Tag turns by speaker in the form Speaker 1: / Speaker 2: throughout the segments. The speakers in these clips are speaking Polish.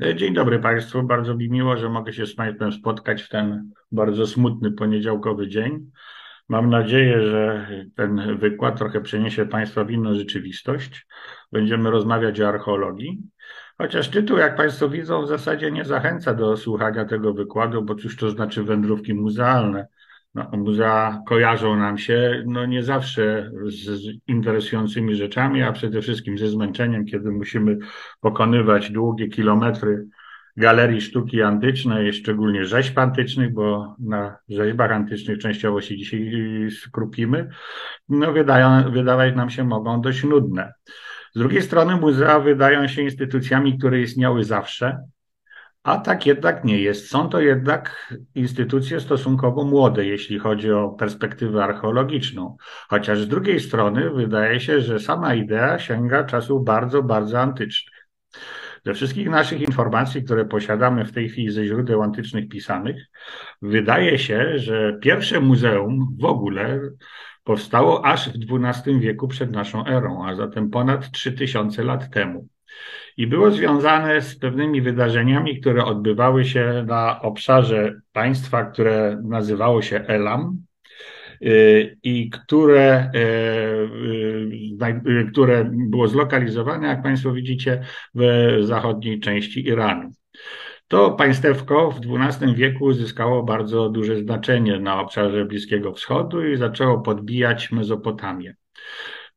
Speaker 1: Dzień dobry Państwu. Bardzo mi miło, że mogę się z Państwem spotkać w ten bardzo smutny poniedziałkowy dzień. Mam nadzieję, że ten wykład trochę przeniesie Państwa w inną rzeczywistość. Będziemy rozmawiać o archeologii. Chociaż tytuł, jak Państwo widzą, w zasadzie nie zachęca do słuchania tego wykładu, bo cóż to znaczy wędrówki muzealne. No, muzea kojarzą nam się no, nie zawsze z interesującymi rzeczami, a przede wszystkim ze zmęczeniem, kiedy musimy pokonywać długie kilometry galerii sztuki antycznej, szczególnie rzeźb antycznych, bo na rzeźbach antycznych częściowo się dzisiaj skupimy, no wydają, wydawać nam się mogą dość nudne. Z drugiej strony muzea wydają się instytucjami, które istniały zawsze, a tak jednak nie jest. Są to jednak instytucje stosunkowo młode, jeśli chodzi o perspektywę archeologiczną. Chociaż z drugiej strony wydaje się, że sama idea sięga czasów bardzo, bardzo antycznych. Ze wszystkich naszych informacji, które posiadamy w tej chwili ze źródeł antycznych pisanych, wydaje się, że pierwsze muzeum w ogóle powstało aż w XII wieku przed naszą erą, a zatem ponad 3000 lat temu i było związane z pewnymi wydarzeniami, które odbywały się na obszarze państwa, które nazywało się Elam y, i które, y, y, które było zlokalizowane, jak Państwo widzicie, w zachodniej części Iranu. To państewko w XII wieku uzyskało bardzo duże znaczenie na obszarze Bliskiego Wschodu i zaczęło podbijać Mezopotamię.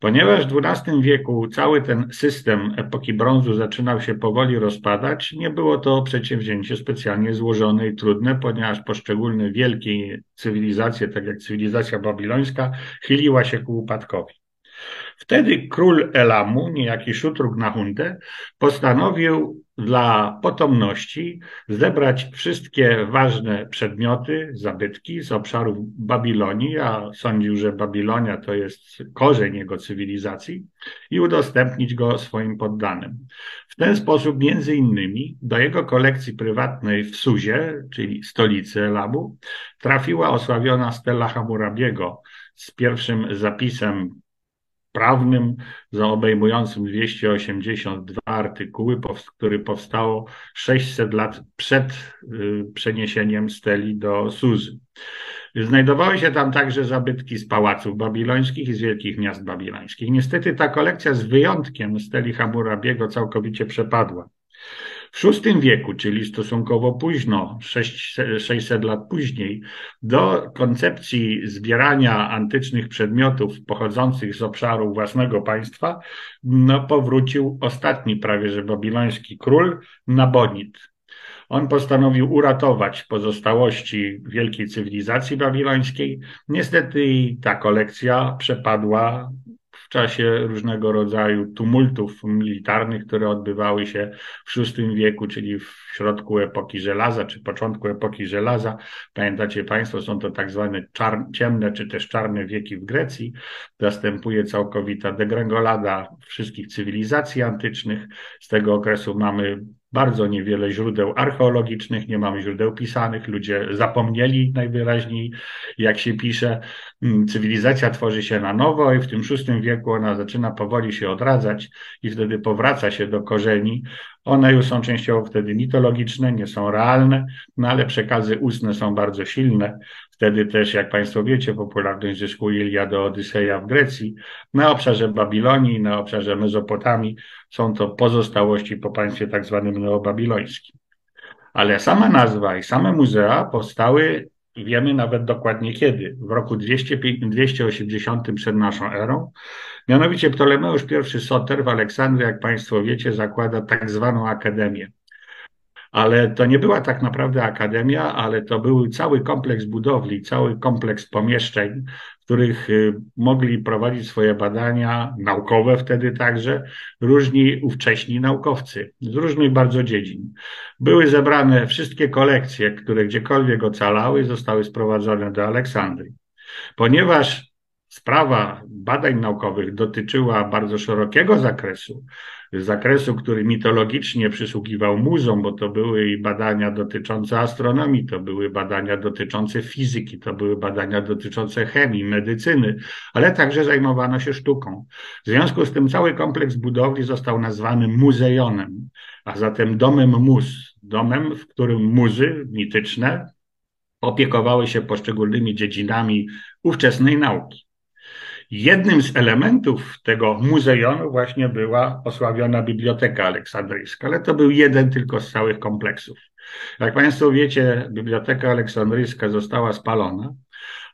Speaker 1: Ponieważ w XII wieku cały ten system epoki brązu zaczynał się powoli rozpadać, nie było to przedsięwzięcie specjalnie złożone i trudne, ponieważ poszczególne wielkie cywilizacje, tak jak cywilizacja babilońska, chyliła się ku upadkowi. Wtedy król Elamu, niejaki Szutruk Nahunte, postanowił dla potomności zebrać wszystkie ważne przedmioty, zabytki z obszarów Babilonii, a sądził, że Babilonia to jest korzeń jego cywilizacji i udostępnić go swoim poddanym. W ten sposób między innymi do jego kolekcji prywatnej w Suzie, czyli stolicy Elamu, trafiła osławiona stella Hammurabiego z pierwszym zapisem prawnym obejmującym 282 artykuły, który powstało 600 lat przed y, przeniesieniem steli do Suzy. Znajdowały się tam także zabytki z pałaców babilońskich i z wielkich miast babilońskich. Niestety ta kolekcja z wyjątkiem steli Hammurabiego całkowicie przepadła. W VI wieku, czyli stosunkowo późno, 600 lat później, do koncepcji zbierania antycznych przedmiotów pochodzących z obszaru własnego państwa no, powrócił ostatni prawie że babiloński król Nabonid. On postanowił uratować pozostałości wielkiej cywilizacji babilońskiej. Niestety ta kolekcja przepadła czasie różnego rodzaju tumultów militarnych, które odbywały się w VI wieku, czyli w środku epoki żelaza, czy początku epoki żelaza. Pamiętacie Państwo, są to tak zwane ciemne, czy też czarne wieki w Grecji. Następuje całkowita degrengolada wszystkich cywilizacji antycznych. Z tego okresu mamy bardzo niewiele źródeł archeologicznych, nie mamy źródeł pisanych, ludzie zapomnieli najwyraźniej, jak się pisze. Mm, cywilizacja tworzy się na nowo i w tym VI wieku ona zaczyna powoli się odradzać i wtedy powraca się do korzeni. One już są częściowo wtedy mitologiczne, nie są realne, no ale przekazy ustne są bardzo silne. Wtedy też, jak Państwo wiecie, popularność zyskuje Iliada Odyseja w Grecji. Na obszarze Babilonii, na obszarze Mezopotamii są to pozostałości po państwie tak zwanym neobabilońskim. Ale sama nazwa i same muzea powstały wiemy nawet dokładnie kiedy. W roku 200, 280 przed naszą erą. Mianowicie Ptolemeusz I Soter w Aleksandrii, jak Państwo wiecie, zakłada tak zwaną akademię ale to nie była tak naprawdę akademia, ale to był cały kompleks budowli, cały kompleks pomieszczeń, w których y, mogli prowadzić swoje badania naukowe wtedy także różni ówcześni naukowcy z różnych bardzo dziedzin. Były zebrane wszystkie kolekcje, które gdziekolwiek ocalały, zostały sprowadzone do Aleksandrii. Ponieważ sprawa badań naukowych dotyczyła bardzo szerokiego zakresu, zakresu, który mitologicznie przysługiwał muzom, bo to były badania dotyczące astronomii, to były badania dotyczące fizyki, to były badania dotyczące chemii, medycyny, ale także zajmowano się sztuką. W związku z tym cały kompleks budowli został nazwany muzejonem. a zatem domem mus, domem, w którym muzy mityczne opiekowały się poszczególnymi dziedzinami ówczesnej nauki. Jednym z elementów tego muzejonu właśnie była osławiona Biblioteka Aleksandryjska, ale to był jeden tylko z całych kompleksów. Jak Państwo wiecie, Biblioteka Aleksandryjska została spalona,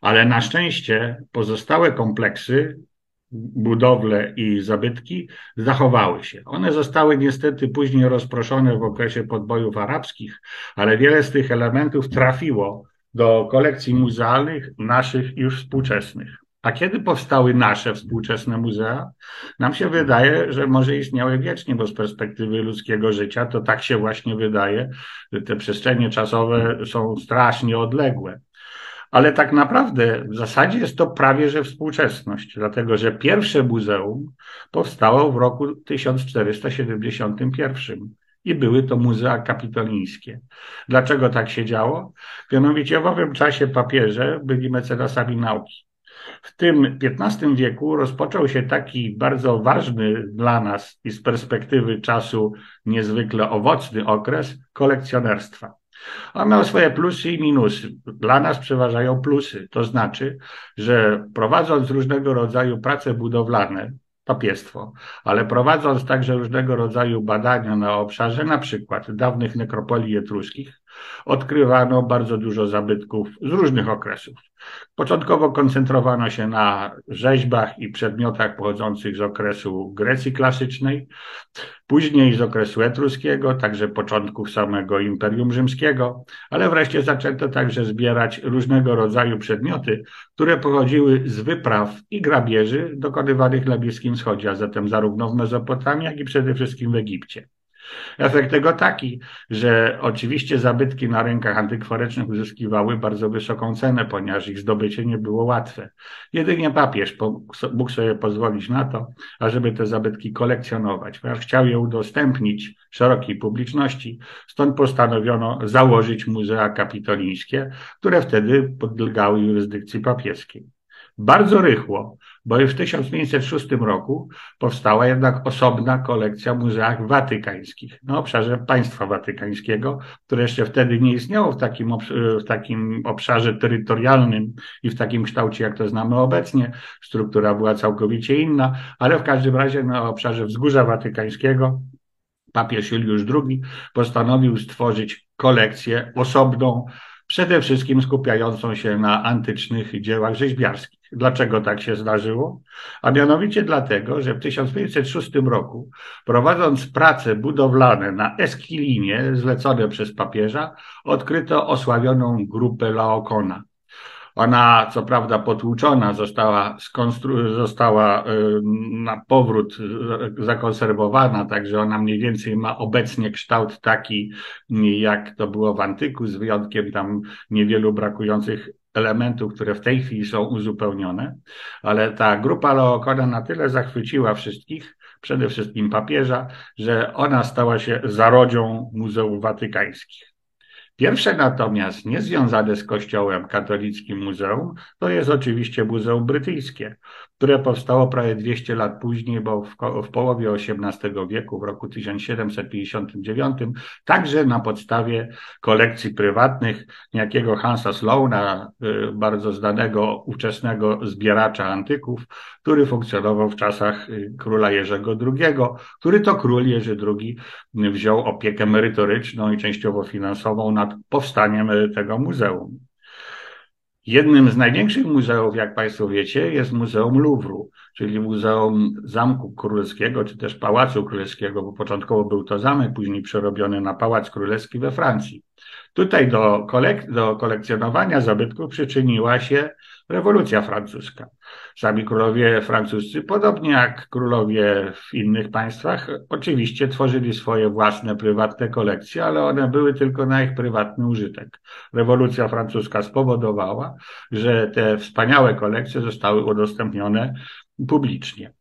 Speaker 1: ale na szczęście pozostałe kompleksy, budowle i zabytki zachowały się. One zostały niestety później rozproszone w okresie podbojów arabskich, ale wiele z tych elementów trafiło do kolekcji muzealnych naszych już współczesnych. A kiedy powstały nasze współczesne muzea? Nam się wydaje, że może istniały wiecznie, bo z perspektywy ludzkiego życia to tak się właśnie wydaje, że te przestrzenie czasowe są strasznie odległe. Ale tak naprawdę w zasadzie jest to prawie że współczesność, dlatego że pierwsze muzeum powstało w roku 1471 i były to muzea kapitolińskie. Dlaczego tak się działo? Mianowicie w owym czasie papieże byli mecenasami nauki. W tym XV wieku rozpoczął się taki bardzo ważny dla nas i z perspektywy czasu niezwykle owocny okres kolekcjonerstwa. On miał swoje plusy i minusy. Dla nas przeważają plusy. To znaczy, że prowadząc różnego rodzaju prace budowlane, papiestwo, ale prowadząc także różnego rodzaju badania na obszarze na przykład dawnych nekropolii etruskich, odkrywano bardzo dużo zabytków z różnych okresów. Początkowo koncentrowano się na rzeźbach i przedmiotach pochodzących z okresu Grecji klasycznej, później z okresu etruskiego, także początków samego Imperium Rzymskiego, ale wreszcie zaczęto także zbierać różnego rodzaju przedmioty, które pochodziły z wypraw i grabieży dokonywanych na Bliskim Wschodzie, a zatem zarówno w Mezopotamii, jak i przede wszystkim w Egipcie. Efekt tego taki, że oczywiście zabytki na rynkach antykwarycznych uzyskiwały bardzo wysoką cenę, ponieważ ich zdobycie nie było łatwe. Jedynie papież mógł sobie pozwolić na to, ażeby te zabytki kolekcjonować, ponieważ chciał je udostępnić szerokiej publiczności. Stąd postanowiono założyć muzea kapitolińskie, które wtedy podlegały jurysdykcji papieskiej. Bardzo rychło bo już w 1506 roku powstała jednak osobna kolekcja w muzeach watykańskich na obszarze państwa watykańskiego, które jeszcze wtedy nie istniało w takim, w takim obszarze terytorialnym i w takim kształcie, jak to znamy obecnie. Struktura była całkowicie inna, ale w każdym razie na obszarze wzgórza watykańskiego papież Juliusz II postanowił stworzyć kolekcję osobną, przede wszystkim skupiającą się na antycznych dziełach rzeźbiarskich. Dlaczego tak się zdarzyło? A mianowicie dlatego, że w 1506 roku, prowadząc prace budowlane na Eskilinie zlecone przez papieża, odkryto osławioną grupę Laokona. Ona, co prawda, potłuczona została, skonstru- została y, na powrót zakonserwowana, także ona mniej więcej ma obecnie kształt taki, jak to było w antyku, z wyjątkiem tam niewielu brakujących elementów, które w tej chwili są uzupełnione, ale ta grupa Laokona na tyle zachwyciła wszystkich, przede wszystkim papieża, że ona stała się zarodzią Muzeów Watykańskich. Pierwsze natomiast niezwiązane z Kościołem katolickim muzeum to jest oczywiście Muzeum Brytyjskie, które powstało prawie 200 lat później, bo w, w połowie XVIII wieku, w roku 1759, także na podstawie kolekcji prywatnych niejakiego Hansa Sloana, y, bardzo znanego ówczesnego zbieracza antyków, który funkcjonował w czasach y, króla Jerzego II, który to król Jerzy II wziął opiekę merytoryczną i częściowo finansową nad powstaniem y, tego muzeum. Jednym z największych muzeów, jak Państwo wiecie, jest Muzeum Louvru, czyli Muzeum Zamku Królewskiego, czy też Pałacu Królewskiego, bo początkowo był to zamek, później przerobiony na Pałac Królewski we Francji. Tutaj do, kolek do kolekcjonowania zabytków przyczyniła się rewolucja francuska. Sami królowie francuscy, podobnie jak królowie w innych państwach, oczywiście tworzyli swoje własne prywatne kolekcje, ale one były tylko na ich prywatny użytek. Rewolucja francuska spowodowała, że te wspaniałe kolekcje zostały udostępnione publicznie.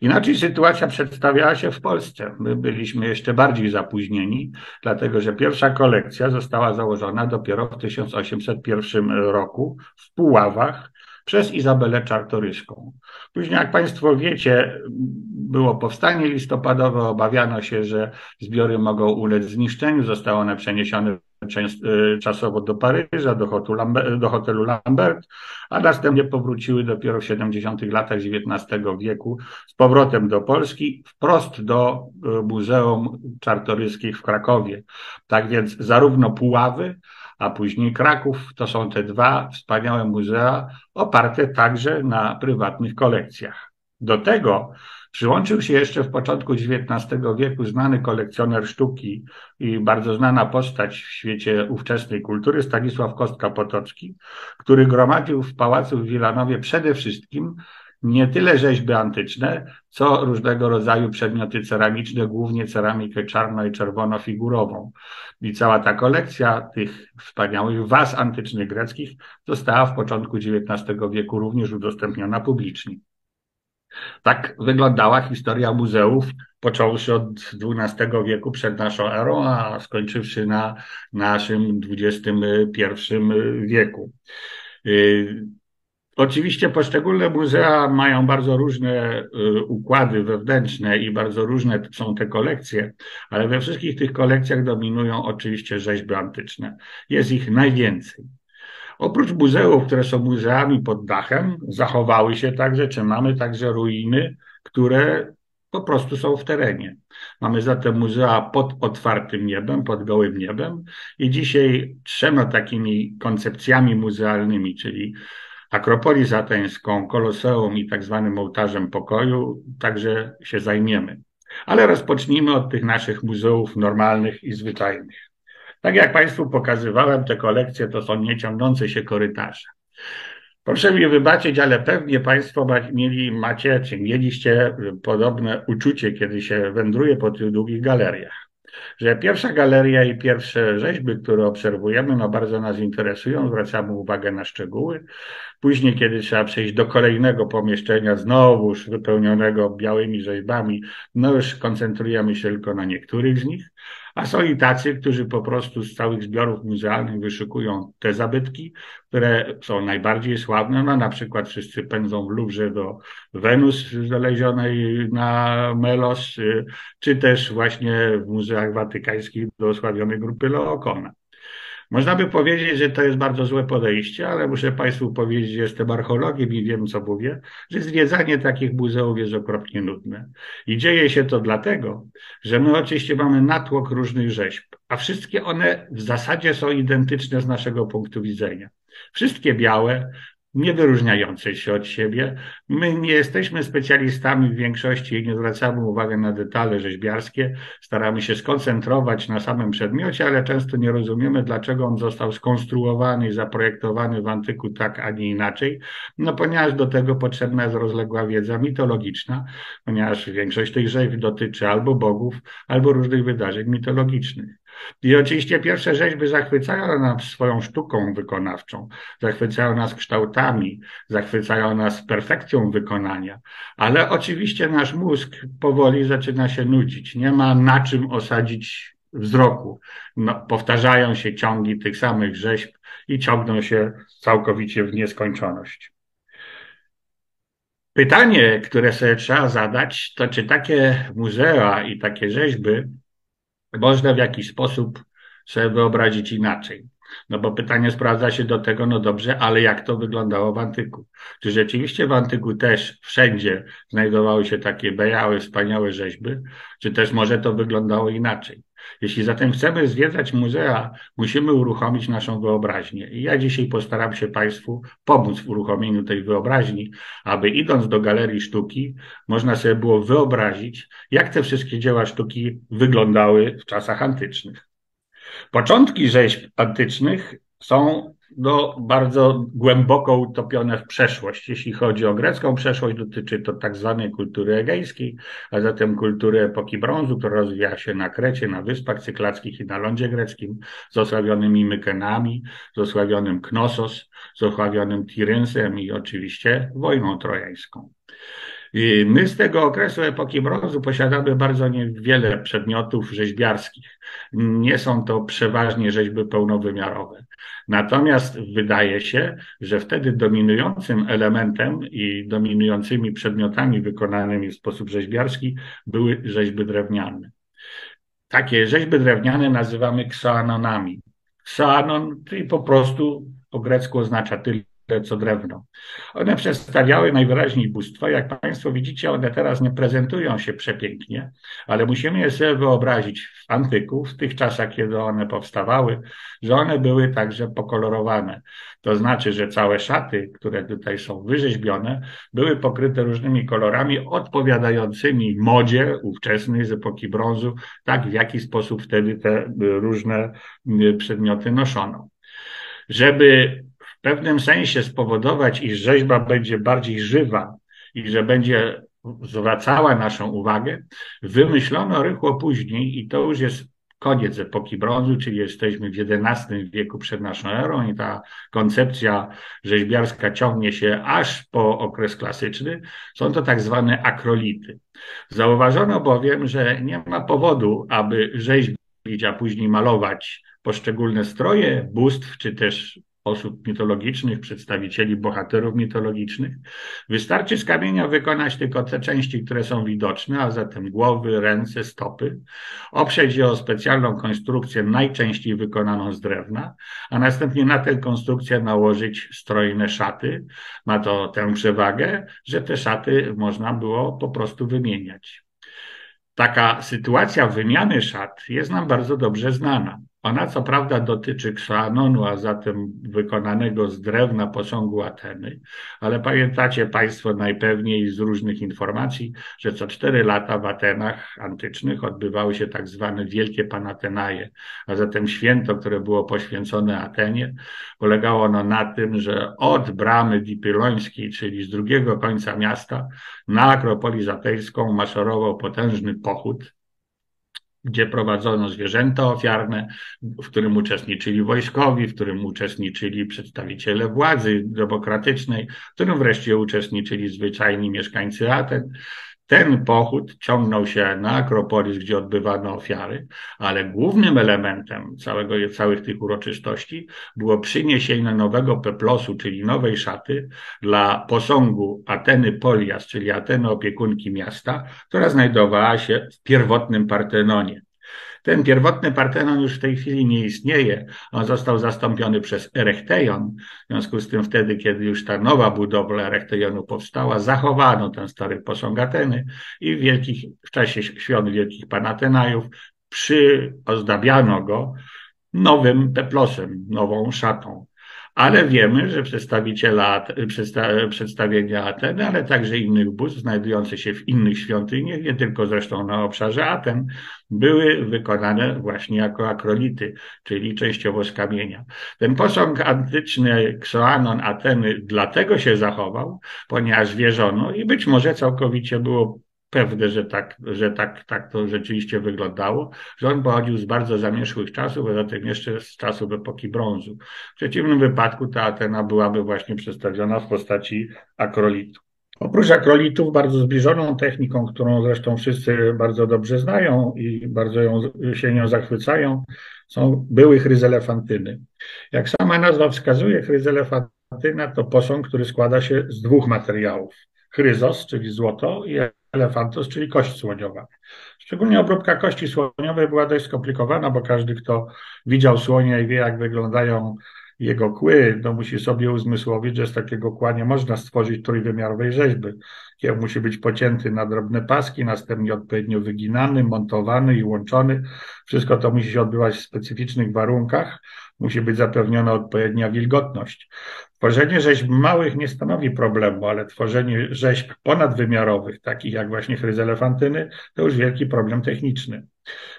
Speaker 1: Inaczej sytuacja przedstawiała się w Polsce. My byliśmy jeszcze bardziej zapóźnieni, dlatego że pierwsza kolekcja została założona dopiero w 1801 roku w Puławach przez Izabelę Czartoryską. Później, jak Państwo wiecie, było powstanie listopadowe, obawiano się, że zbiory mogą ulec zniszczeniu, zostały one przeniesione Y, czasowo do Paryża, do hotelu, Lambert, do hotelu Lambert, a następnie powróciły dopiero w 70. latach XIX wieku z powrotem do Polski, wprost do y, Muzeum Czartoryskich w Krakowie. Tak więc zarówno Puławy, a później Kraków to są te dwa wspaniałe muzea oparte także na prywatnych kolekcjach. Do tego Przyłączył się jeszcze w początku XIX wieku znany kolekcjoner sztuki i bardzo znana postać w świecie ówczesnej kultury, Stanisław Kostka-Potocki, który gromadził w pałacu w Wilanowie przede wszystkim nie tyle rzeźby antyczne, co różnego rodzaju przedmioty ceramiczne, głównie ceramikę czarno i czerwono-figurową. I cała ta kolekcja tych wspaniałych was antycznych greckich została w początku XIX wieku również udostępniona publicznie. Tak wyglądała historia muzeów, począwszy od XII wieku przed naszą erą, a skończywszy na naszym XXI wieku. Oczywiście poszczególne muzea mają bardzo różne y, układy wewnętrzne i bardzo różne są te kolekcje, ale we wszystkich tych kolekcjach dominują oczywiście rzeźby antyczne. Jest ich najwięcej. Oprócz muzeów, które są muzeami pod dachem, zachowały się także, czy mamy także ruiny, które po prostu są w terenie. Mamy zatem muzea pod otwartym niebem, pod gołym niebem i dzisiaj trzema takimi koncepcjami muzealnymi, czyli Akropolis Ateńską, Koloseum i tak zwanym ołtarzem pokoju, także się zajmiemy. Ale rozpocznijmy od tych naszych muzeów normalnych i zwyczajnych. Tak jak Państwu pokazywałem, te kolekcje to są nieciągnące się korytarze. Proszę mi wybaczyć, ale pewnie Państwo mieli, macie, czy mieliście podobne uczucie, kiedy się wędruje po tych długich galeriach. Że pierwsza galeria i pierwsze rzeźby, które obserwujemy, no bardzo nas interesują, zwracamy uwagę na szczegóły. Później, kiedy trzeba przejść do kolejnego pomieszczenia, znowuż wypełnionego białymi rzeźbami, no już koncentrujemy się tylko na niektórych z nich. A są i tacy, którzy po prostu z całych zbiorów muzealnych wyszukują te zabytki, które są najbardziej sławne. No, na przykład wszyscy pędzą w Luwrze do Wenus znalezionej na Melos, czy też właśnie w muzeach watykańskich do osławionej grupy Laokona. Można by powiedzieć, że to jest bardzo złe podejście, ale muszę Państwu powiedzieć, że jestem archeologiem i wiem, co mówię, że zwiedzanie takich muzeów jest okropnie nudne. I dzieje się to dlatego, że my oczywiście mamy natłok różnych rzeźb, a wszystkie one w zasadzie są identyczne z naszego punktu widzenia. Wszystkie białe, nie wyróżniające się od siebie. My nie jesteśmy specjalistami w większości i nie zwracamy uwagi na detale rzeźbiarskie. Staramy się skoncentrować na samym przedmiocie, ale często nie rozumiemy, dlaczego on został skonstruowany i zaprojektowany w antyku tak, a nie inaczej. No ponieważ do tego potrzebna jest rozległa wiedza mitologiczna, ponieważ większość tych rzeźb dotyczy albo bogów, albo różnych wydarzeń mitologicznych. I oczywiście pierwsze rzeźby zachwycają nas swoją sztuką wykonawczą, zachwycają nas kształtami, zachwycają nas perfekcją wykonania, ale oczywiście nasz mózg powoli zaczyna się nudzić. Nie ma na czym osadzić wzroku. No, powtarzają się ciągi tych samych rzeźb i ciągną się całkowicie w nieskończoność. Pytanie, które sobie trzeba zadać, to czy takie muzea i takie rzeźby można w jakiś sposób sobie wyobrazić inaczej. No bo pytanie sprawdza się do tego, no dobrze, ale jak to wyglądało w antyku? Czy rzeczywiście w antyku też wszędzie znajdowały się takie bejałe, wspaniałe rzeźby, czy też może to wyglądało inaczej? Jeśli zatem chcemy zwiedzać muzea, musimy uruchomić naszą wyobraźnię. I ja dzisiaj postaram się Państwu pomóc w uruchomieniu tej wyobraźni, aby idąc do galerii sztuki, można sobie było wyobrazić, jak te wszystkie dzieła sztuki wyglądały w czasach antycznych. Początki rzeźb antycznych są no, bardzo głęboko utopione w przeszłość. Jeśli chodzi o grecką przeszłość, dotyczy to tak zwanej kultury egejskiej, a zatem kultury epoki brązu, która rozwija się na Krecie, na Wyspach Cyklackich i na lądzie greckim, z osławionymi Mykenami, z osławionym Knossos, z osławionym Tirensem i oczywiście wojną trojańską. My z tego okresu epoki brązu posiadamy bardzo niewiele przedmiotów rzeźbiarskich. Nie są to przeważnie rzeźby pełnowymiarowe. Natomiast wydaje się, że wtedy dominującym elementem i dominującymi przedmiotami wykonanymi w sposób rzeźbiarski były rzeźby drewniane. Takie rzeźby drewniane nazywamy ksoanonami. Ksoanon, czyli po prostu po grecku oznacza tyle co drewno. One przedstawiały najwyraźniej bóstwo. Jak Państwo widzicie, one teraz nie prezentują się przepięknie, ale musimy je sobie wyobrazić w antyku, w tych czasach, kiedy one powstawały, że one były także pokolorowane. To znaczy, że całe szaty, które tutaj są wyrzeźbione, były pokryte różnymi kolorami odpowiadającymi modzie ówczesnej z epoki brązu, tak w jaki sposób wtedy te różne przedmioty noszono. Żeby w pewnym sensie spowodować, iż rzeźba będzie bardziej żywa i że będzie zwracała naszą uwagę, wymyślono rychło później, i to już jest koniec epoki brązu, czyli jesteśmy w XI wieku przed naszą erą i ta koncepcja rzeźbiarska ciągnie się aż po okres klasyczny, są to tak zwane akrolity. Zauważono bowiem, że nie ma powodu, aby rzeźbić, a później malować poszczególne stroje bóstw, czy też osób mitologicznych, przedstawicieli bohaterów mitologicznych. Wystarczy z kamienia wykonać tylko te części, które są widoczne, a zatem głowy, ręce, stopy, oprzeć je o specjalną konstrukcję, najczęściej wykonaną z drewna, a następnie na tę konstrukcję nałożyć strojne szaty. Ma to tę przewagę, że te szaty można było po prostu wymieniać. Taka sytuacja wymiany szat jest nam bardzo dobrze znana. Ona co prawda dotyczy ksaanonu, a zatem wykonanego z drewna posągu Ateny, ale pamiętacie Państwo najpewniej z różnych informacji, że co cztery lata w Atenach antycznych odbywały się tak zwane Wielkie Panatenaje, a zatem święto, które było poświęcone Atenie. Polegało ono na tym, że od bramy Dipylońskiej, czyli z drugiego końca miasta, na Akropolis Atejską maszerował potężny pochód, gdzie prowadzono zwierzęta ofiarne, w którym uczestniczyli wojskowi, w którym uczestniczyli przedstawiciele władzy demokratycznej, w którym wreszcie uczestniczyli zwyczajni mieszkańcy Aten. Ten pochód ciągnął się na Akropolis, gdzie odbywano ofiary, ale głównym elementem całego, całych tych uroczystości było przyniesienie nowego peplosu, czyli nowej szaty dla posągu Ateny Polias, czyli Ateny opiekunki miasta, która znajdowała się w pierwotnym Partenonie. Ten pierwotny Partenon już w tej chwili nie istnieje. On został zastąpiony przez Erechteion. W związku z tym wtedy, kiedy już ta nowa budowla Erechteionu powstała, zachowano ten stary posąg Ateny i w, wielkich, w czasie świąt Wielkich Panatenajów przyozdabiano go nowym peplosem, nową szatą ale wiemy, że przedstawiciele przedsta, przedstawienia Ateny, ale także innych bóstw znajdujących się w innych świątyniach, nie tylko zresztą na obszarze Aten, były wykonane właśnie jako akrolity, czyli częściowo z kamienia. Ten posąg antyczny Xoanon Ateny dlatego się zachował, ponieważ wierzono i być może całkowicie było pewne, że tak, że tak, tak to rzeczywiście wyglądało, że on pochodził z bardzo zamierzchłych czasów, a zatem jeszcze z czasów epoki brązu. W przeciwnym wypadku ta Atena byłaby właśnie przedstawiona w postaci akrolitu. Oprócz akrolitów, bardzo zbliżoną techniką, którą zresztą wszyscy bardzo dobrze znają i bardzo ją, się nią zachwycają, są były chryzelefantyny. Jak sama nazwa wskazuje, chryzelefantyna to posąg, który składa się z dwóch materiałów. Chryzos, czyli złoto, i elefantos, czyli kość słoniowa. Szczególnie obróbka kości słoniowej była dość skomplikowana, bo każdy, kto widział słonia i wie, jak wyglądają jego kły, to musi sobie uzmysłowić, że z takiego kła nie można stworzyć trójwymiarowej rzeźby. Kieł musi być pocięty na drobne paski, następnie odpowiednio wyginany, montowany i łączony. Wszystko to musi się odbywać w specyficznych warunkach. Musi być zapewniona odpowiednia wilgotność. Tworzenie rzeźb małych nie stanowi problemu, ale tworzenie rzeźb ponadwymiarowych, takich jak właśnie chryzelefantyny, to już wielki problem techniczny.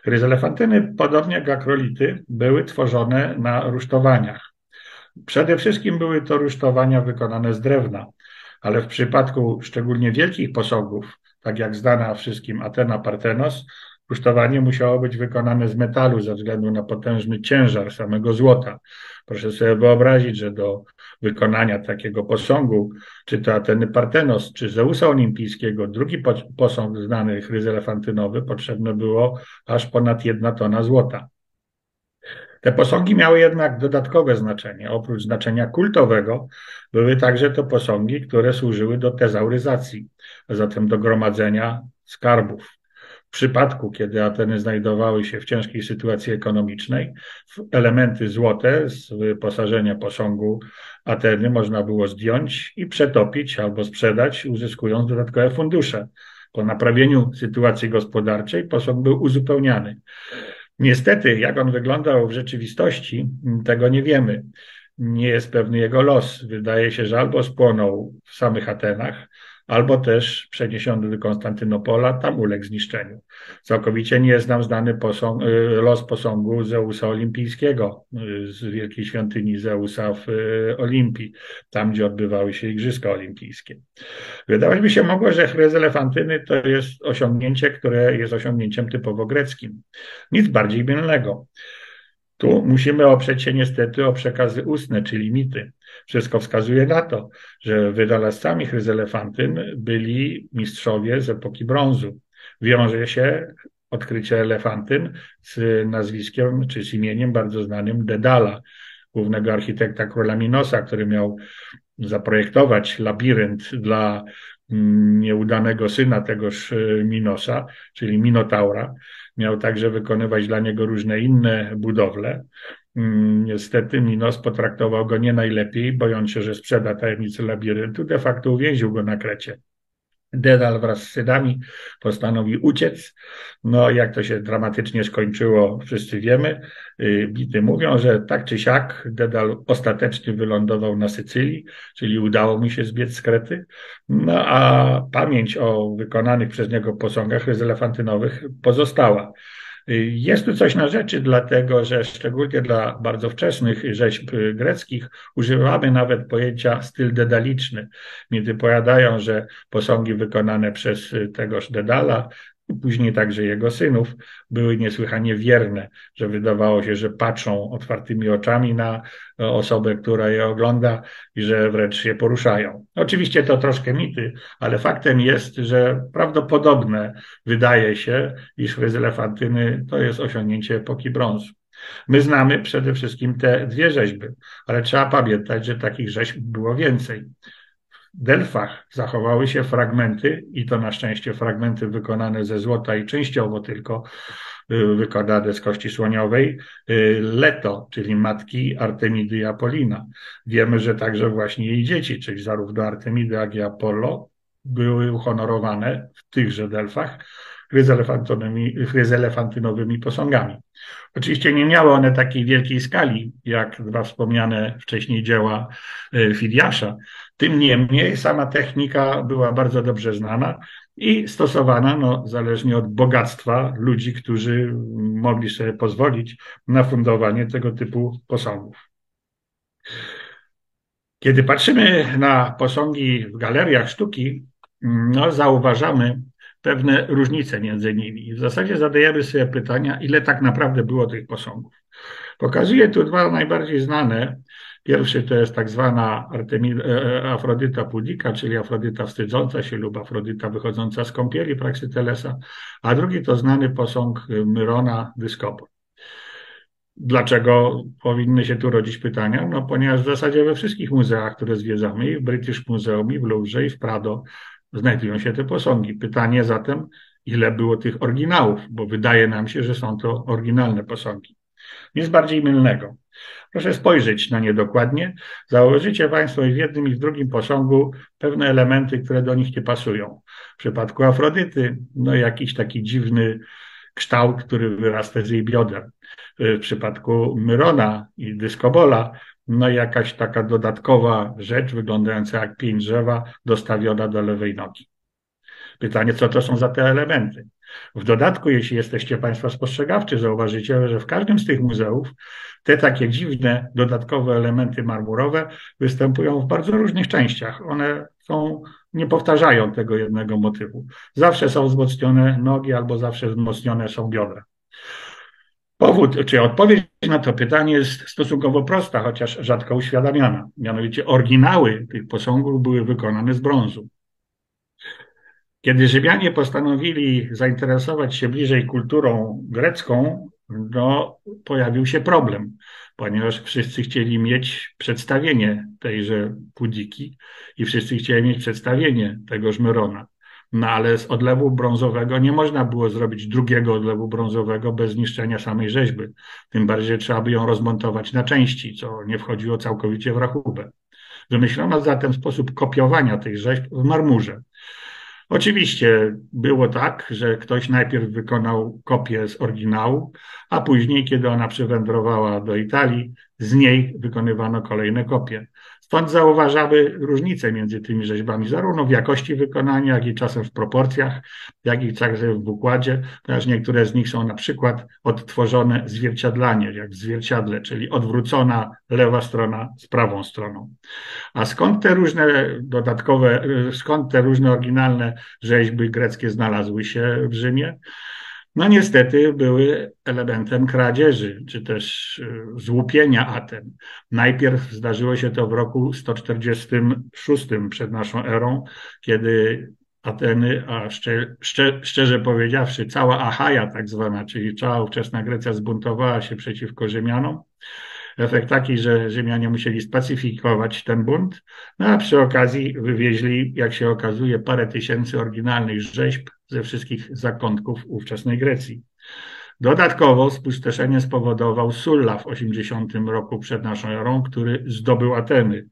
Speaker 1: Chryzelefantyny, podobnie jak akrolity, były tworzone na rusztowaniach. Przede wszystkim były to rusztowania wykonane z drewna, ale w przypadku szczególnie wielkich posągów, tak jak znana wszystkim Atena Partenos, Rusztowanie musiało być wykonane z metalu ze względu na potężny ciężar samego złota. Proszę sobie wyobrazić, że do wykonania takiego posągu, czy to Ateny Partenos, czy Zeusa Olimpijskiego, drugi posąg znany, chryz elefantynowy, potrzebne było aż ponad jedna tona złota. Te posągi miały jednak dodatkowe znaczenie. Oprócz znaczenia kultowego, były także to posągi, które służyły do tezauryzacji, a zatem do gromadzenia skarbów. W przypadku, kiedy Ateny znajdowały się w ciężkiej sytuacji ekonomicznej, elementy złote z wyposażenia posągu Ateny można było zdjąć i przetopić albo sprzedać, uzyskując dodatkowe fundusze. Po naprawieniu sytuacji gospodarczej posąg był uzupełniany. Niestety, jak on wyglądał w rzeczywistości, tego nie wiemy. Nie jest pewny jego los. Wydaje się, że albo spłonął w samych Atenach, albo też przeniesiony do Konstantynopola, tam uległ zniszczeniu. Całkowicie nie jest nam znany posąg, y, los posągu Zeusa Olimpijskiego y, z wielkiej świątyni Zeusa w y, Olimpii, tam gdzie odbywały się Igrzyska Olimpijskie. Wydawać by się mogło, że chryz elefantyny to jest osiągnięcie, które jest osiągnięciem typowo greckim. Nic bardziej mylnego. Tu musimy oprzeć się niestety o przekazy ustne, czyli mity. Wszystko wskazuje na to, że wynalazcami chryzelefantyn byli mistrzowie z epoki brązu. Wiąże się odkrycie elefantyn z nazwiskiem czy z imieniem bardzo znanym Dedala, głównego architekta króla Minosa, który miał zaprojektować labirynt dla mm, nieudanego syna tegoż e, Minosa, czyli Minotaura. Miał także wykonywać dla niego różne inne budowle. Mm, niestety Minos potraktował go nie najlepiej, bojąc się, że sprzeda tajemnicę labiryntu, de facto uwięził go na Krecie. Dedal wraz z synami postanowił uciec. No, jak to się dramatycznie skończyło, wszyscy wiemy. Y, bity mówią, że tak czy siak Dedal ostatecznie wylądował na Sycylii, czyli udało mu się zbiec z Krety. No, a pamięć o wykonanych przez niego posągach elefantynowych pozostała. Jest tu coś na rzeczy, dlatego że szczególnie dla bardzo wczesnych rzeźb greckich używamy nawet pojęcia styl dedaliczny. Między powiadają, że posągi wykonane przez tegoż Dedala później także jego synów, były niesłychanie wierne, że wydawało się, że patrzą otwartymi oczami na osobę, która je ogląda i że wręcz się poruszają. Oczywiście to troszkę mity, ale faktem jest, że prawdopodobne wydaje się, iż fryz elefantyny to jest osiągnięcie epoki brązu. My znamy przede wszystkim te dwie rzeźby, ale trzeba pamiętać, że takich rzeźb było więcej. Delfach zachowały się fragmenty, i to na szczęście fragmenty wykonane ze złota i częściowo tylko y, wykonane z kości słoniowej, y, Leto, czyli matki Artemidy i Apolina. Wiemy, że także właśnie jej dzieci, czyli zarówno Artemidy, jak i Apollo, były uhonorowane w tychże Delfach chryzelefantynowymi posągami. Oczywiście nie miały one takiej wielkiej skali, jak dwa wspomniane wcześniej dzieła y, Fidiasza. Tym niemniej sama technika była bardzo dobrze znana i stosowana, no, zależnie od bogactwa ludzi, którzy mogli sobie pozwolić na fundowanie tego typu posągów. Kiedy patrzymy na posągi w galeriach sztuki, no, zauważamy pewne różnice między nimi. W zasadzie zadajemy sobie pytania, ile tak naprawdę było tych posągów. Pokazuję tu dwa najbardziej znane. Pierwszy to jest tak zwana e, e, Afrodyta Pudika, czyli Afrodyta wstydząca się lub Afrodyta wychodząca z kąpieli Praxytelesa, a drugi to znany posąg Myrona Dyskopo. Dlaczego powinny się tu rodzić pytania? No ponieważ w zasadzie we wszystkich muzeach, które zwiedzamy, i w British Museum, i w Louvre, i w Prado, znajdują się te posągi. Pytanie zatem, ile było tych oryginałów, bo wydaje nam się, że są to oryginalne posągi. Nic bardziej mylnego. Proszę spojrzeć na nie dokładnie. Założycie Państwo w jednym i w drugim posągu pewne elementy, które do nich nie pasują. W przypadku Afrodyty, no jakiś taki dziwny kształt, który wyrasta z jej bioder. W przypadku Myrona i Dyskobola, no jakaś taka dodatkowa rzecz wyglądająca jak pień drzewa dostawiona do lewej nogi. Pytanie, co to są za te elementy? W dodatku, jeśli jesteście Państwo spostrzegawczy, zauważycie, że w każdym z tych muzeów te takie dziwne, dodatkowe elementy marmurowe występują w bardzo różnych częściach. One są, nie powtarzają tego jednego motywu. Zawsze są wzmocnione nogi albo zawsze wzmocnione są biodra. Powód, czy odpowiedź na to pytanie jest stosunkowo prosta, chociaż rzadko uświadamiana. Mianowicie oryginały tych posągów były wykonane z brązu. Kiedy Rzymianie postanowili zainteresować się bliżej kulturą grecką, no, pojawił się problem, ponieważ wszyscy chcieli mieć przedstawienie tejże Pudiki i wszyscy chcieli mieć przedstawienie tegoż Myrona. No ale z odlewu brązowego nie można było zrobić drugiego odlewu brązowego bez zniszczenia samej rzeźby. Tym bardziej trzeba by ją rozmontować na części, co nie wchodziło całkowicie w rachubę. Wymyślono zatem sposób kopiowania tych rzeźb w marmurze. Oczywiście było tak, że ktoś najpierw wykonał kopię z oryginału, a później, kiedy ona przywędrowała do Italii, z niej wykonywano kolejne kopie. Stąd zauważamy różnice między tymi rzeźbami, zarówno w jakości wykonania, jak i czasem w proporcjach, jak i także w układzie, ponieważ niektóre z nich są na przykład odtworzone zwierciadlanie, jak w zwierciadle, czyli odwrócona lewa strona z prawą stroną. A skąd te różne dodatkowe, skąd te różne oryginalne rzeźby greckie znalazły się w Rzymie? No niestety były elementem kradzieży, czy też y, złupienia Aten. Najpierw zdarzyło się to w roku 146 przed naszą erą, kiedy Ateny, a szczer, szczer, szczerze powiedziawszy, cała Achaja tak zwana, czyli cała ówczesna Grecja zbuntowała się przeciwko Rzymianom. Efekt taki, że Rzymianie musieli spacyfikować ten bunt, no a przy okazji wywieźli, jak się okazuje, parę tysięcy oryginalnych rzeźb ze wszystkich zakątków ówczesnej Grecji. Dodatkowo spustoszenie spowodował Sulla w 80 roku przed naszą erą, który zdobył Ateny.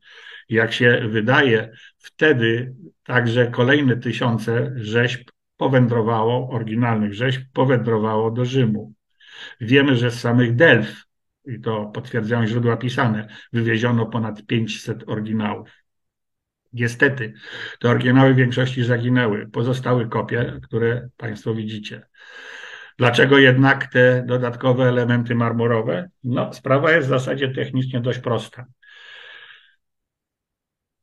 Speaker 1: Jak się wydaje, wtedy także kolejne tysiące rzeźb powędrowało, oryginalnych rzeźb powędrowało do Rzymu. Wiemy, że z samych Delf, i to potwierdzają źródła pisane, wywieziono ponad 500 oryginałów. Niestety, te oryginały w większości zaginęły. Pozostały kopie, które Państwo widzicie. Dlaczego jednak te dodatkowe elementy marmurowe? No, sprawa jest w zasadzie technicznie dość prosta.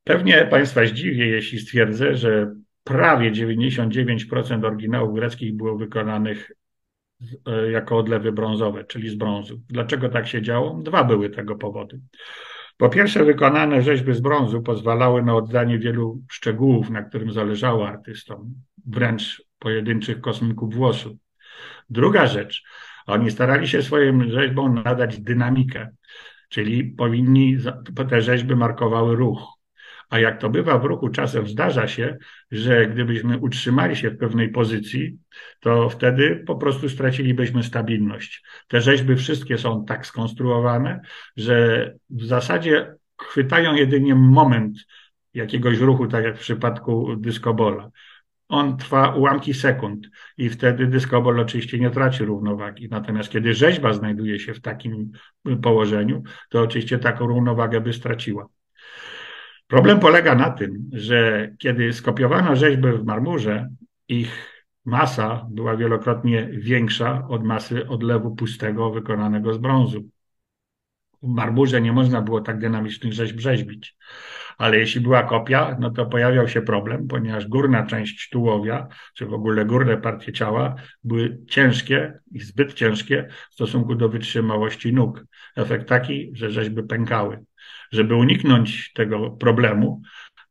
Speaker 1: Pewnie Państwa zdziwię, jeśli stwierdzę, że prawie 99% oryginałów greckich było wykonanych e, jako odlewy brązowe, czyli z brązu. Dlaczego tak się działo? Dwa były tego powody. Po pierwsze, wykonane rzeźby z brązu pozwalały na oddanie wielu szczegółów, na którym zależało artystom, wręcz pojedynczych kosmyków włosu. Druga rzecz, oni starali się swoim rzeźbom nadać dynamikę, czyli powinni, te rzeźby markowały ruch. A jak to bywa w ruchu, czasem zdarza się, że gdybyśmy utrzymali się w pewnej pozycji, to wtedy po prostu stracilibyśmy stabilność. Te rzeźby wszystkie są tak skonstruowane, że w zasadzie chwytają jedynie moment jakiegoś ruchu, tak jak w przypadku dyskobola. On trwa ułamki sekund i wtedy dyskobol oczywiście nie traci równowagi. Natomiast kiedy rzeźba znajduje się w takim położeniu, to oczywiście taką równowagę by straciła. Problem polega na tym, że kiedy skopiowano rzeźby w marmurze, ich masa była wielokrotnie większa od masy odlewu pustego wykonanego z brązu. W marmurze nie można było tak dynamicznych rzeźb rzeźbić. Ale jeśli była kopia, no to pojawiał się problem, ponieważ górna część tułowia, czy w ogóle górne partie ciała były ciężkie i zbyt ciężkie w stosunku do wytrzymałości nóg. Efekt taki, że rzeźby pękały. Żeby uniknąć tego problemu,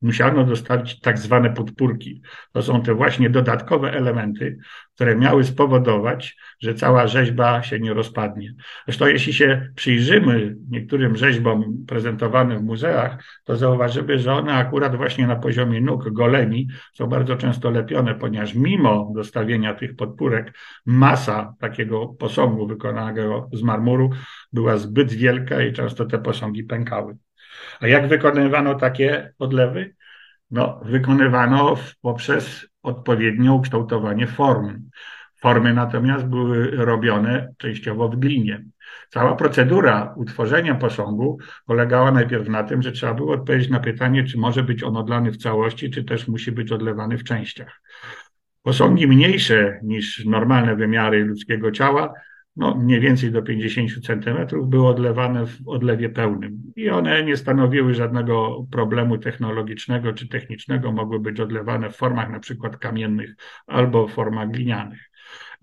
Speaker 1: musiano dostawić tak zwane podpórki. To są te właśnie dodatkowe elementy, które miały spowodować, że cała rzeźba się nie rozpadnie. Zresztą jeśli się przyjrzymy niektórym rzeźbom prezentowanym w muzeach, to zauważymy, że one akurat właśnie na poziomie nóg, goleni są bardzo często lepione, ponieważ mimo dostawienia tych podpórek masa takiego posągu wykonanego z marmuru była zbyt wielka i często te posągi pękały. A jak wykonywano takie odlewy? No, wykonywano poprzez odpowiednie ukształtowanie form. Formy natomiast były robione częściowo w glinie. Cała procedura utworzenia posągu polegała najpierw na tym, że trzeba było odpowiedzieć na pytanie, czy może być on odlany w całości, czy też musi być odlewany w częściach. Posągi mniejsze niż normalne wymiary ludzkiego ciała no mniej więcej do 50 centymetrów, były odlewane w odlewie pełnym. I one nie stanowiły żadnego problemu technologicznego czy technicznego, mogły być odlewane w formach na przykład kamiennych albo w formach glinianych.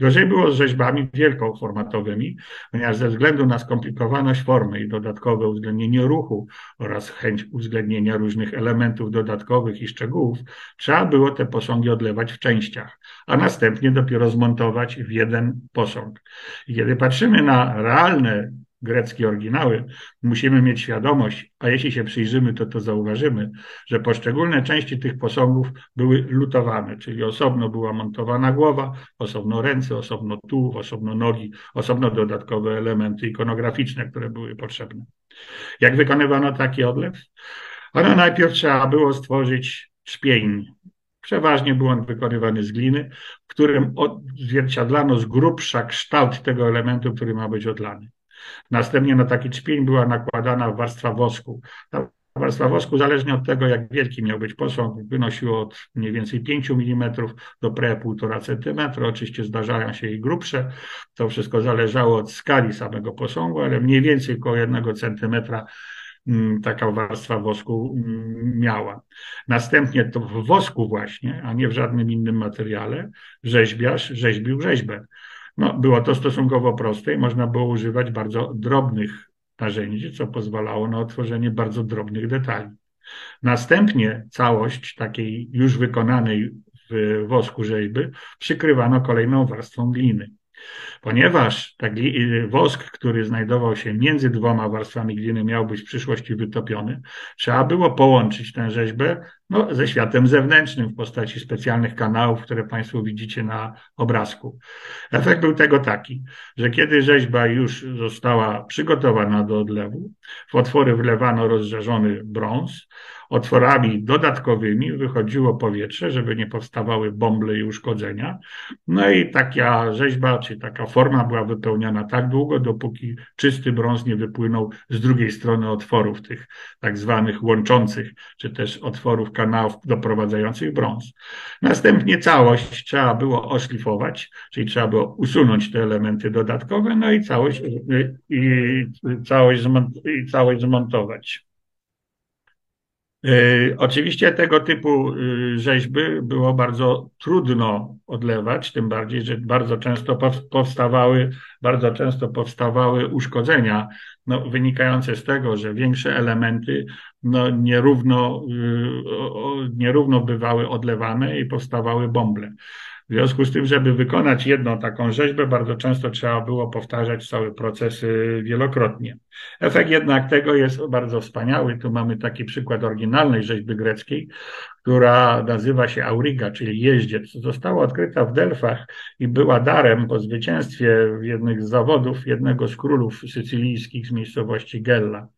Speaker 1: Gorzej było z rzeźbami wielkoformatowymi, ponieważ ze względu na skomplikowaność formy i dodatkowe uwzględnienie ruchu oraz chęć uwzględnienia różnych elementów dodatkowych i szczegółów, trzeba było te posągi odlewać w częściach, a następnie dopiero zmontować w jeden posąg. I kiedy patrzymy na realne greckie oryginały, musimy mieć świadomość, a jeśli się przyjrzymy, to to zauważymy, że poszczególne części tych posągów były lutowane, czyli osobno była montowana głowa, osobno ręce, osobno tułów, osobno nogi, osobno dodatkowe elementy ikonograficzne, które były potrzebne. Jak wykonywano taki odlew? Ano najpierw trzeba było stworzyć szpień. Przeważnie był on wykonywany z gliny, w którym odzwierciedlano z grubsza kształt tego elementu, który ma być odlany. Następnie na taki czpień była nakładana warstwa wosku. Ta warstwa wosku, zależnie od tego, jak wielki miał być posąg, wynosiła od mniej więcej 5 mm do pre 1,5 cm. Oczywiście zdarzają się i grubsze. To wszystko zależało od skali samego posągu, ale mniej więcej około 1 cm mm, taka warstwa wosku mm, miała. Następnie to w wosku właśnie, a nie w żadnym innym materiale, rzeźbiarz rzeźbił rzeźbę. No, było to stosunkowo proste i można było używać bardzo drobnych narzędzi, co pozwalało na otworzenie bardzo drobnych detali. Następnie całość takiej już wykonanej w wosku rzeźby przykrywano kolejną warstwą gliny. Ponieważ taki wosk, który znajdował się między dwoma warstwami gliny, miał być w przyszłości wytopiony, trzeba było połączyć tę rzeźbę no, ze światem zewnętrznym w postaci specjalnych kanałów, które Państwo widzicie na obrazku. Efekt był tego taki, że kiedy rzeźba już została przygotowana do odlewu, w otwory wlewano rozżarzony brąz, otworami dodatkowymi wychodziło powietrze, żeby nie powstawały bąble i uszkodzenia. No i taka rzeźba, czy taka forma była wypełniana tak długo, dopóki czysty brąz nie wypłynął z drugiej strony otworów, tych tak zwanych łączących, czy też otworów kanałów doprowadzających brąz. Następnie całość trzeba było oszlifować, czyli trzeba było usunąć te elementy dodatkowe, no i całość, i całość, i całość zmontować. E, oczywiście tego typu y, rzeźby było bardzo trudno odlewać, tym bardziej, że bardzo często powstawały, bardzo często powstawały uszkodzenia no, wynikające z tego, że większe elementy no, nierówno, y, nierówno bywały odlewane i powstawały bąble. W związku z tym, żeby wykonać jedną taką rzeźbę, bardzo często trzeba było powtarzać cały proces wielokrotnie. Efekt jednak tego jest bardzo wspaniały. Tu mamy taki przykład oryginalnej rzeźby greckiej, która nazywa się Auriga, czyli jeździec. Została odkryta w Delfach i była darem po zwycięstwie w jednych z zawodów jednego z królów sycylijskich z miejscowości Gella.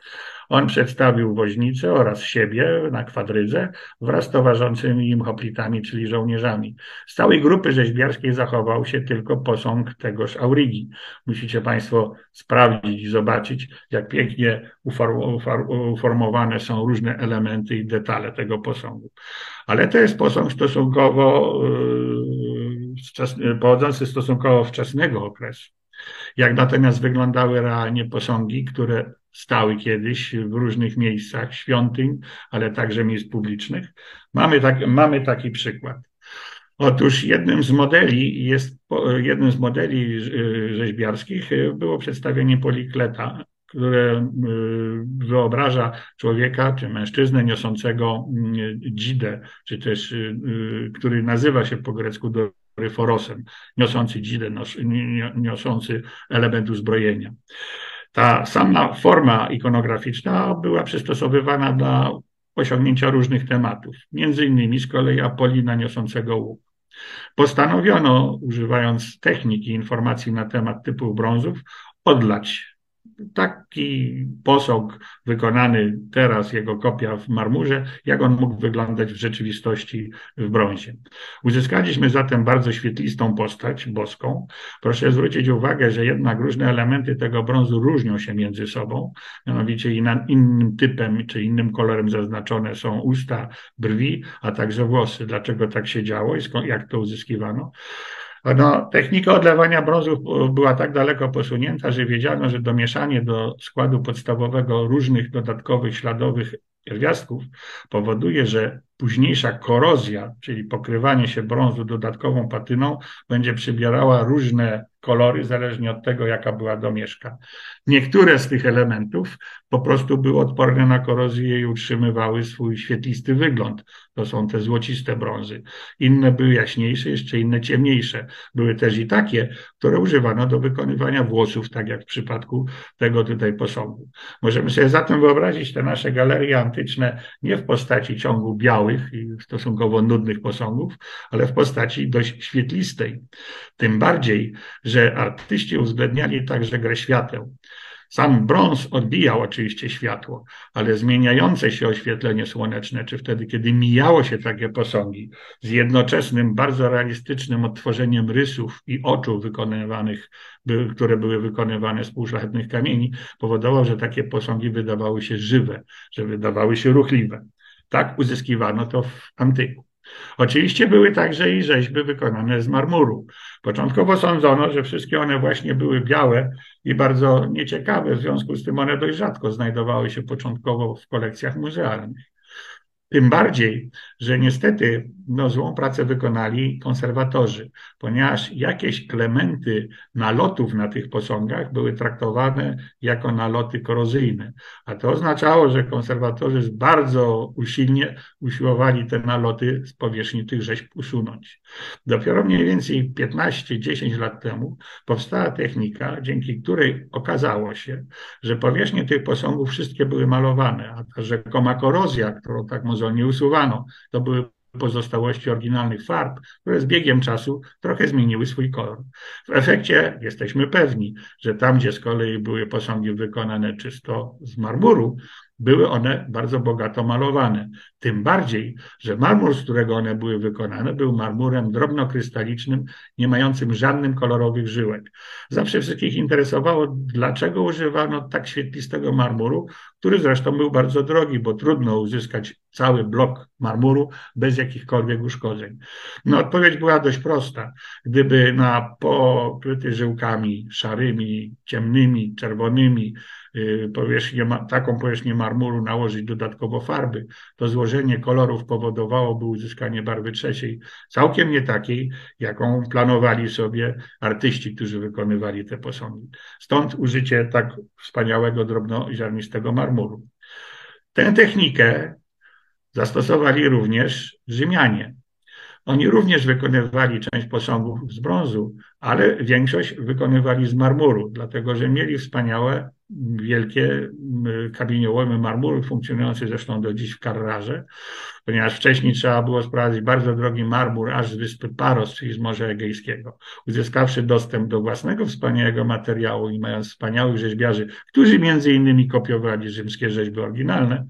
Speaker 1: On przedstawił woźnicę oraz siebie na kwadrydze wraz z towarzyszącymi im hoplitami, czyli żołnierzami. Z całej grupy rzeźbiarskiej zachował się tylko posąg tegoż Aurigi. Musicie Państwo sprawdzić i zobaczyć, jak pięknie uformowane są różne elementy i detale tego posągu. Ale to jest posąg stosunkowo yy, pochodzący stosunkowo wczesnego okresu. Jak natomiast wyglądały realnie posągi, które stały kiedyś w różnych miejscach świątyń, ale także miejsc publicznych. Mamy, tak, mamy taki przykład. Otóż jednym z modeli jest, jednym z modeli rzeźbiarskich było przedstawienie polikleta, które y, wyobraża człowieka czy mężczyznę niosącego y, dzidę, czy też y, który nazywa się po grecku doryforosem, niosący dzidę, niosący element uzbrojenia. Ta sama forma ikonograficzna była przystosowywana dla osiągnięcia różnych tematów, między innymi z kolei Apolina niosącego łuk. Postanowiono, używając techniki informacji na temat typów brązów, odlać taki posąg wykonany teraz, jego kopia w marmurze, jak on mógł wyglądać w rzeczywistości w brązie. Uzyskaliśmy zatem bardzo świetlistą postać boską. Proszę zwrócić uwagę, że jednak różne elementy tego brązu różnią się między sobą, mianowicie innym typem czy innym kolorem zaznaczone są usta, brwi, a także włosy. Dlaczego tak się działo i jak to uzyskiwano? No, technika odlewania brązu była tak daleko posunięta, że wiedziano, że domieszanie do składu podstawowego różnych dodatkowych śladowych pierwiastków powoduje, że późniejsza korozja, czyli pokrywanie się brązu dodatkową patyną, będzie przybierała różne kolory, zależnie od tego, jaka była domieszka. Niektóre z tych elementów po prostu były odporne na korozję i utrzymywały swój świetlisty wygląd. To są te złociste brązy. Inne były jaśniejsze, jeszcze inne ciemniejsze. Były też i takie, które używano do wykonywania włosów, tak jak w przypadku tego tutaj posągu. Możemy sobie zatem wyobrazić te nasze galerie antyczne nie w postaci ciągu białych i stosunkowo nudnych posągów, ale w postaci dość świetlistej. Tym bardziej, że artyści uwzględniali także grę świateł. Sam brąz odbijał oczywiście światło, ale zmieniające się oświetlenie słoneczne, czy wtedy, kiedy mijało się takie posągi, z jednoczesnym, bardzo realistycznym odtworzeniem rysów i oczu wykonywanych, które były wykonywane z półszlachetnych kamieni, powodowało, że takie posągi wydawały się żywe, że wydawały się ruchliwe. Tak uzyskiwano to w antyku. Oczywiście były także i rzeźby wykonane z marmuru. Początkowo sądzono, że wszystkie one właśnie były białe i bardzo nieciekawe, w związku z tym one dość rzadko znajdowały się początkowo w kolekcjach muzealnych. Tym bardziej, że niestety no, złą pracę wykonali konserwatorzy, ponieważ jakieś elementy nalotów na tych posągach były traktowane jako naloty korozyjne. A to oznaczało, że konserwatorzy bardzo usilnie usiłowali te naloty z powierzchni tych rzeźb usunąć. Dopiero mniej więcej 15-10 lat temu powstała technika, dzięki której okazało się, że powierzchnie tych posągów wszystkie były malowane, a ta rzekoma korozja, którą tak mozolnie usuwano, to były pozostałości oryginalnych farb, które z biegiem czasu trochę zmieniły swój kolor. W efekcie jesteśmy pewni, że tam, gdzie z kolei były posągi wykonane czysto z marmuru, były one bardzo bogato malowane. Tym bardziej, że marmur, z którego one były wykonane, był marmurem drobnokrystalicznym, nie mającym żadnych kolorowych żyłek. Zawsze wszystkich interesowało, dlaczego używano tak świetlistego marmuru, który zresztą był bardzo drogi, bo trudno uzyskać cały blok marmuru bez jakichkolwiek uszkodzeń. No, odpowiedź była dość prosta. Gdyby na pokryty żyłkami szarymi, ciemnymi, czerwonymi, powierzchnię, taką powierzchnię marmuru nałożyć dodatkowo farby, to złożenie kolorów powodowałoby uzyskanie barwy trzeciej, całkiem nie takiej, jaką planowali sobie artyści, którzy wykonywali te posągi. Stąd użycie tak wspaniałego drobnoziarnistego marmuru. Tę technikę zastosowali również Rzymianie. Oni również wykonywali część posągów z brązu, ale większość wykonywali z marmuru, dlatego że mieli wspaniałe, wielkie kamieniołomy marmuru, funkcjonujące zresztą do dziś w Carrarze, ponieważ wcześniej trzeba było sprowadzić bardzo drogi marmur aż z wyspy Paros, czyli z Morza Egejskiego. Uzyskawszy dostęp do własnego wspaniałego materiału i mając wspaniałych rzeźbiarzy, którzy między innymi kopiowali rzymskie rzeźby oryginalne,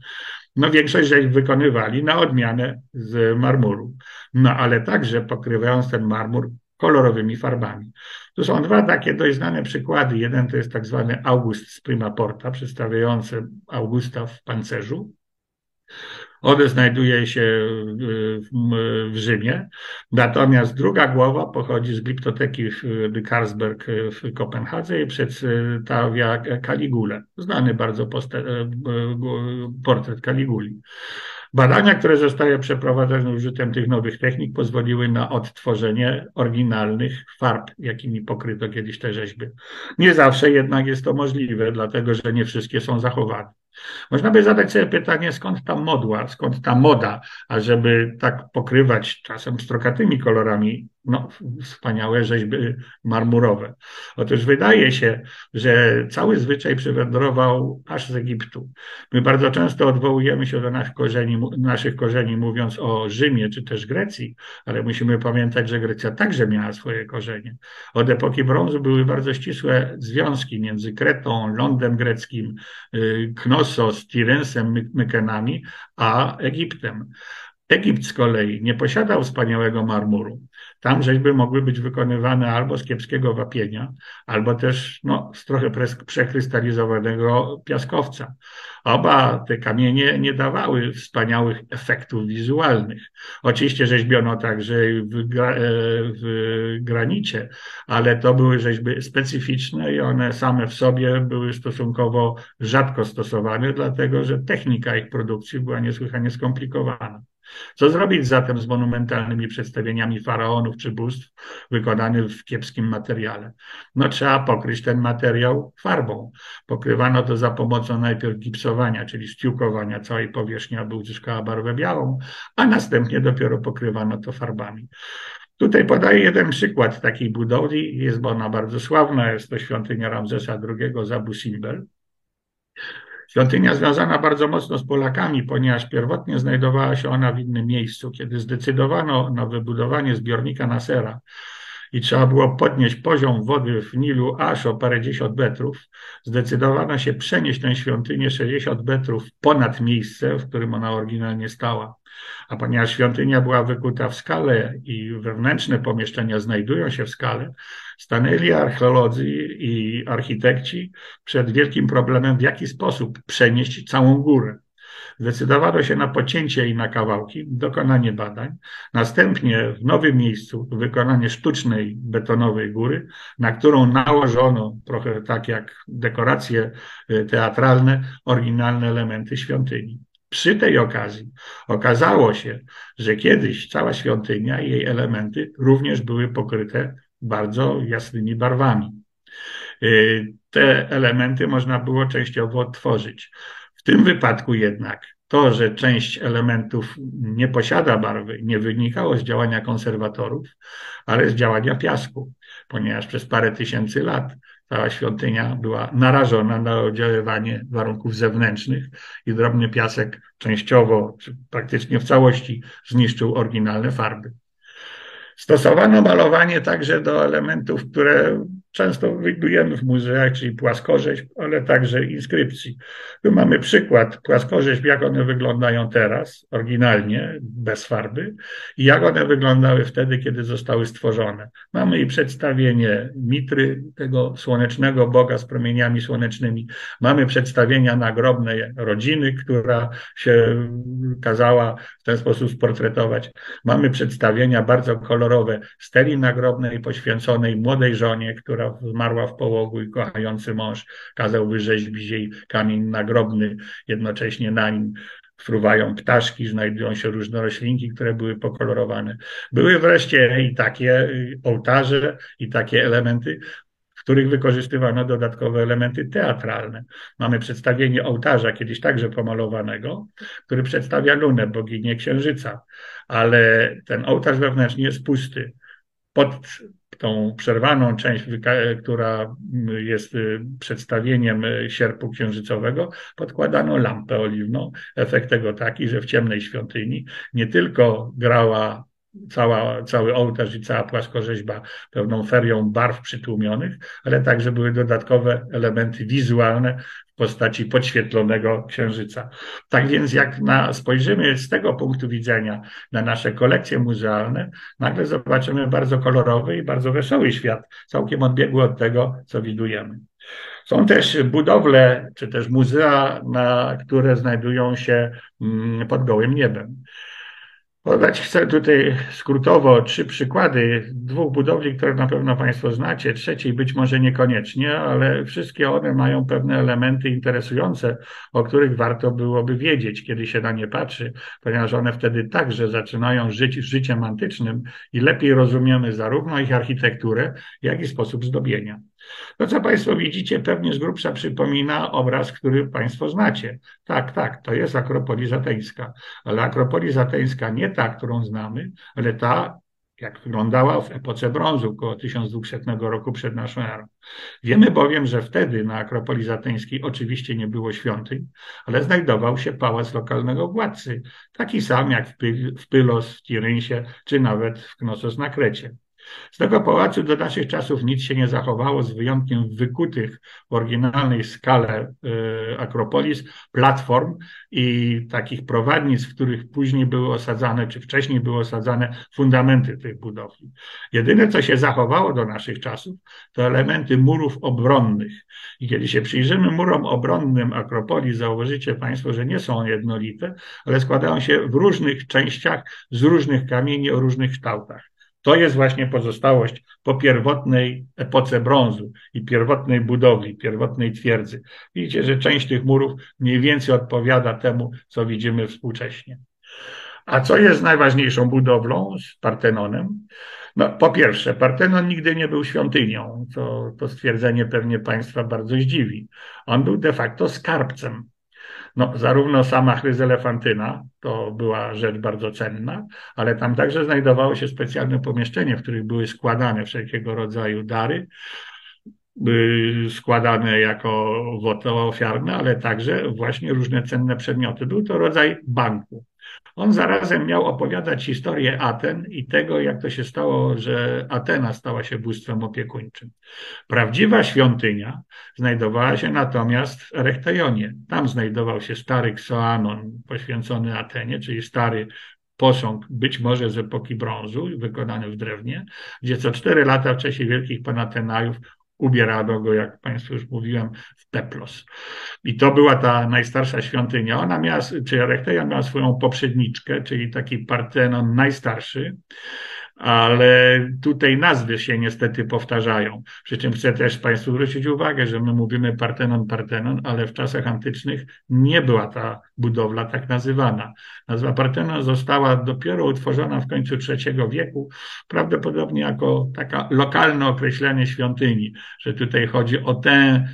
Speaker 1: no większość rzeźb wykonywali na odmianę z marmuru, no ale także pokrywając ten marmur kolorowymi farbami. Tu są dwa takie dość znane przykłady. Jeden to jest tak zwany August z Prima Porta, przedstawiający Augusta w pancerzu, one znajduje się w, Rzymie, natomiast druga głowa pochodzi z gliptoteki w Karlsberg w Kopenhadze i przedstawia Kaligulę, znany bardzo portret Kaliguli. Badania, które zostały przeprowadzone użyciem tych nowych technik, pozwoliły na odtworzenie oryginalnych farb, jakimi pokryto kiedyś te rzeźby. Nie zawsze jednak jest to możliwe, dlatego że nie wszystkie są zachowane. Można by zadać sobie pytanie, skąd ta modła, skąd ta moda, ażeby tak pokrywać czasem strokatymi kolorami no, wspaniałe rzeźby marmurowe. Otóż wydaje się, że cały zwyczaj przywędrował aż z Egiptu. My bardzo często odwołujemy się do naszych korzeni, naszych korzeni mówiąc o Rzymie czy też Grecji, ale musimy pamiętać, że Grecja także miała swoje korzenie. Od epoki brązu były bardzo ścisłe związki między Kretą, lądem greckim, y, Knossos, Tirensem, Mykenami, a Egiptem. Egipt z kolei nie posiadał wspaniałego marmuru. Tam rzeźby mogły być wykonywane albo z kiepskiego wapienia, albo też no, z trochę przekrystalizowanego piaskowca. Oba te kamienie nie dawały wspaniałych efektów wizualnych. Oczywiście rzeźbiono także w, gra, e, w granicie, ale to były rzeźby specyficzne i one same w sobie były stosunkowo rzadko stosowane, dlatego że technika ich produkcji była niesłychanie skomplikowana. Co zrobić zatem z monumentalnymi przedstawieniami faraonów czy bóstw wykonanych w kiepskim materiale? No trzeba pokryć ten materiał farbą. Pokrywano to za pomocą najpierw gipsowania, czyli stiukowania całej powierzchni, aby uzyskała barwę białą, a następnie dopiero pokrywano to farbami. Tutaj podaję jeden przykład takiej budowli. Jest ona bardzo sławna. Jest to świątynia Ramzesa II z Abu Simbel. Świątynia związana bardzo mocno z Polakami, ponieważ pierwotnie znajdowała się ona w innym miejscu. Kiedy zdecydowano na wybudowanie zbiornika Nasera i trzeba było podnieść poziom wody w Nilu aż o parędziesiąt metrów, zdecydowano się przenieść tę świątynię 60 metrów ponad miejsce, w którym ona oryginalnie stała. A ponieważ świątynia była wykuta w skale i wewnętrzne pomieszczenia znajdują się w skale, stanęli archeolodzy i architekci przed wielkim problemem, w jaki sposób przenieść całą górę. Zdecydowano się na pocięcie jej na kawałki, dokonanie badań, następnie w nowym miejscu wykonanie sztucznej betonowej góry, na którą nałożono trochę tak jak dekoracje e, teatralne, oryginalne elementy świątyni. Przy tej okazji okazało się, że kiedyś cała świątynia i jej elementy również były pokryte bardzo jasnymi barwami. Y, te elementy można było częściowo odtworzyć. W tym wypadku jednak to, że część elementów nie posiada barwy, nie wynikało z działania konserwatorów, ale z działania piasku, ponieważ przez parę tysięcy lat cała świątynia była narażona na oddziaływanie warunków zewnętrznych i drobny piasek częściowo, czy praktycznie w całości zniszczył oryginalne farby. Stosowano malowanie także do elementów, które często widujemy w muzeach, czyli płaskorzeźb, ale także inskrypcji. Tu mamy przykład płaskorzeźb, jak one wyglądają teraz, oryginalnie, bez farby, i jak one wyglądały wtedy, kiedy zostały stworzone. Mamy i przedstawienie mitry tego słonecznego Boga z promieniami słonecznymi. Mamy przedstawienia nagrobnej rodziny, która się kazała w ten sposób sportretować. Mamy przedstawienia bardzo kolorowe steli nagrobnej poświęconej młodej żonie, która która zmarła w połogu i kochający mąż kazał wyrzeźbić jej kamień nagrobny, jednocześnie na nim fruwają ptaszki, znajdują się różne roślinki, które były pokolorowane. Były wreszcie i takie ołtarze, i takie elementy, w których wykorzystywano dodatkowe elementy teatralne. Mamy przedstawienie ołtarza, kiedyś także pomalowanego, który przedstawia Lunę, boginię księżyca, ale ten ołtarz wewnętrznie jest pusty. Pod tą przerwaną część, która jest y, przedstawieniem y, sierpu księżycowego, podkładano lampę oliwną. Efekt tego taki, że w ciemnej świątyni nie tylko grała cała, cały ołtarz i cała płaskorzeźba pełną ferią barw przytłumionych, ale także były dodatkowe elementy wizualne w postaci podświetlonego księżyca. Tak więc jak na, spojrzymy z tego punktu widzenia na nasze kolekcje muzealne, nagle zobaczymy bardzo kolorowy i bardzo wesoły świat, całkiem odbiegły od tego, co widujemy. Są też budowle, czy też muzea, na, które znajdują się mm, pod gołym niebem. Podać chcę tutaj skrótowo trzy przykłady dwóch budowli, które na pewno Państwo znacie, trzeciej być może niekoniecznie, ale wszystkie one mają pewne elementy interesujące, o których warto byłoby wiedzieć, kiedy się na nie patrzy, ponieważ one wtedy także zaczynają żyć życiem antycznym i lepiej rozumiemy zarówno ich architekturę, jak i sposób zdobienia. To, co Państwo widzicie, pewnie z grubsza przypomina obraz, który Państwo znacie. Tak, tak, to jest Akropolis Ateńska, ale Akropolis Ateńska nie ta, którą znamy, ale ta, jak wyglądała w epoce brązu, około 1200 roku przed naszą erą. Wiemy bowiem, że wtedy na Akropolis Ateńskiej oczywiście nie było świątyń, ale znajdował się pałac lokalnego władcy, taki sam jak w, Pylos w Tirynsie, czy nawet w Knossos na Krecie. Z tego pałacu do naszych czasów nic się nie zachowało, z wyjątkiem wykutych w oryginalnej skale y, Akropolis platform i takich prowadnic, w których później były osadzane, czy wcześniej były osadzane fundamenty tych budowli. Jedyne, co się zachowało do naszych czasów, to elementy murów obronnych. I kiedy się przyjrzymy murom obronnym Akropolis, zauważycie Państwo, że nie są jednolite, ale składają się w różnych częściach z różnych kamieni o różnych kształtach. To jest właśnie pozostałość po pierwotnej epoce brązu i pierwotnej budowli, pierwotnej twierdzy. Widzicie, że część tych murów mniej więcej odpowiada temu, co widzimy współcześnie. A co jest najważniejszą budowlą z Partenonem? No, po pierwsze, Partenon nigdy nie był świątynią. To, to stwierdzenie pewnie Państwa bardzo zdziwi. On był de facto skarbcem. No, zarówno sama chryzelefantyna to była rzecz bardzo cenna, ale tam także znajdowało się specjalne pomieszczenie, w których były składane wszelkiego rodzaju dary, składane jako woto ofiarne, ale także właśnie różne cenne przedmioty. Był to rodzaj banku. On zarazem miał opowiadać historię Aten i tego, jak to się stało, że Atena stała się bóstwem opiekuńczym. Prawdziwa świątynia znajdowała się natomiast w Erechtejonie. Tam znajdował się stary Xoanon poświęcony Atenie, czyli stary posąg, być może z epoki brązu, wykonany w drewnie, gdzie co cztery lata w czasie wielkich panatenajów ubierano go, jak Państwu już mówiłem, w peplos. I to była ta najstarsza świątynia. Ona miała, czy Erechteia miała swoją poprzedniczkę, czyli taki Partenon najstarszy, ale tutaj nazwy się niestety powtarzają. Przy czym chcę też Państwu zwrócić uwagę, że my mówimy Partenon, Partenon, ale w czasach antycznych nie była ta budowla tak nazywana. Nazwa Partenon została dopiero utworzona w końcu III wieku, prawdopodobnie jako taka lokalne określenie świątyni, że tutaj chodzi o tę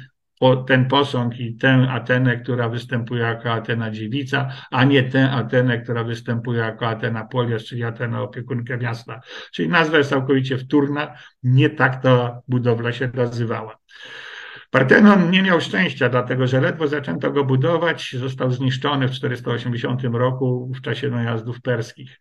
Speaker 1: ten posąg i tę Atenę, która występuje jako Atena dziewica, a nie tę Atenę, która występuje jako Atena Polias, czyli Atena opiekunkę miasta. Czyli nazwa jest całkowicie wtórna, nie tak ta budowla się nazywała. Partenon nie miał szczęścia, dlatego że ledwo zaczęto go budować, został zniszczony w 480 roku w czasie najazdów perskich.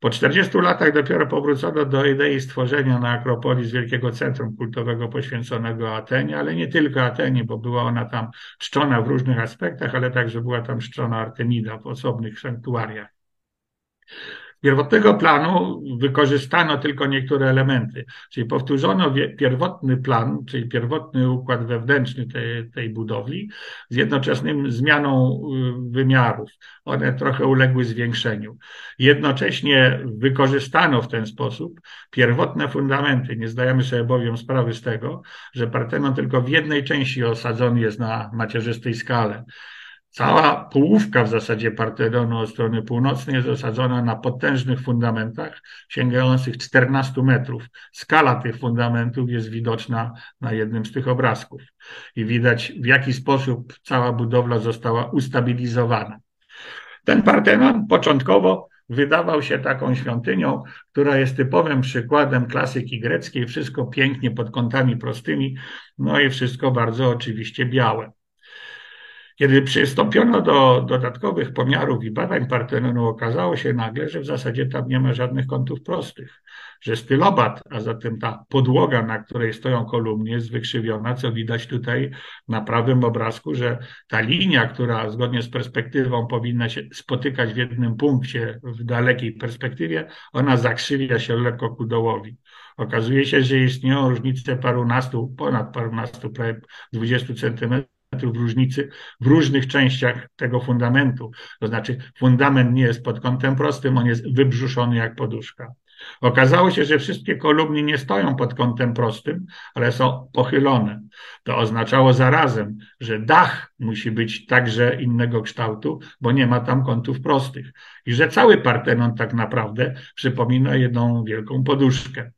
Speaker 1: Po 40 latach dopiero powrócono do idei stworzenia na Akropolis wielkiego centrum kultowego poświęconego Atenie, ale nie tylko Atenie, bo była ona tam czczona w różnych aspektach, ale także była tam czczona Artemida w osobnych sanktuariach pierwotnego planu wykorzystano tylko niektóre elementy, czyli powtórzono pierwotny plan, czyli pierwotny układ wewnętrzny tej, tej budowli z jednoczesnym zmianą y, wymiarów. One trochę uległy zwiększeniu. Jednocześnie wykorzystano w ten sposób pierwotne fundamenty. Nie zdajemy sobie bowiem sprawy z tego, że Partenon tylko w jednej części osadzony jest na macierzystej skale. Cała połówka w zasadzie Partenonu od strony północnej jest osadzona na potężnych fundamentach sięgających 14 metrów. Skala tych fundamentów jest widoczna na jednym z tych obrazków i widać w jaki sposób cała budowla została ustabilizowana. Ten Partenon początkowo wydawał się taką świątynią, która jest typowym przykładem klasyki greckiej, wszystko pięknie pod kątami prostymi, no i wszystko bardzo oczywiście białe. Kiedy przystąpiono do dodatkowych pomiarów i badań Partenonu, okazało się nagle, że w zasadzie tam nie ma żadnych kątów prostych, że stylobat, a zatem ta podłoga, na której stoją kolumny, jest wykrzywiona, co widać tutaj na prawym obrazku, że ta linia, która zgodnie z perspektywą powinna się spotykać w jednym punkcie w dalekiej perspektywie, ona zakrzywia się lekko ku dołowi. Okazuje się, że istnieją różnice parunastu, ponad parunastu, prawie 20 centymetrów metrów różnicy w różnych częściach tego fundamentu. To znaczy, fundament nie jest pod kątem prostym, on jest wybrzuszony jak poduszka. Okazało się, że wszystkie kolumny nie stoją pod kątem prostym, ale są pochylone. To oznaczało zarazem, że dach musi być także innego kształtu, bo nie ma tam kątów prostych. I że cały Partenon tak naprawdę przypomina jedną wielką poduszkę.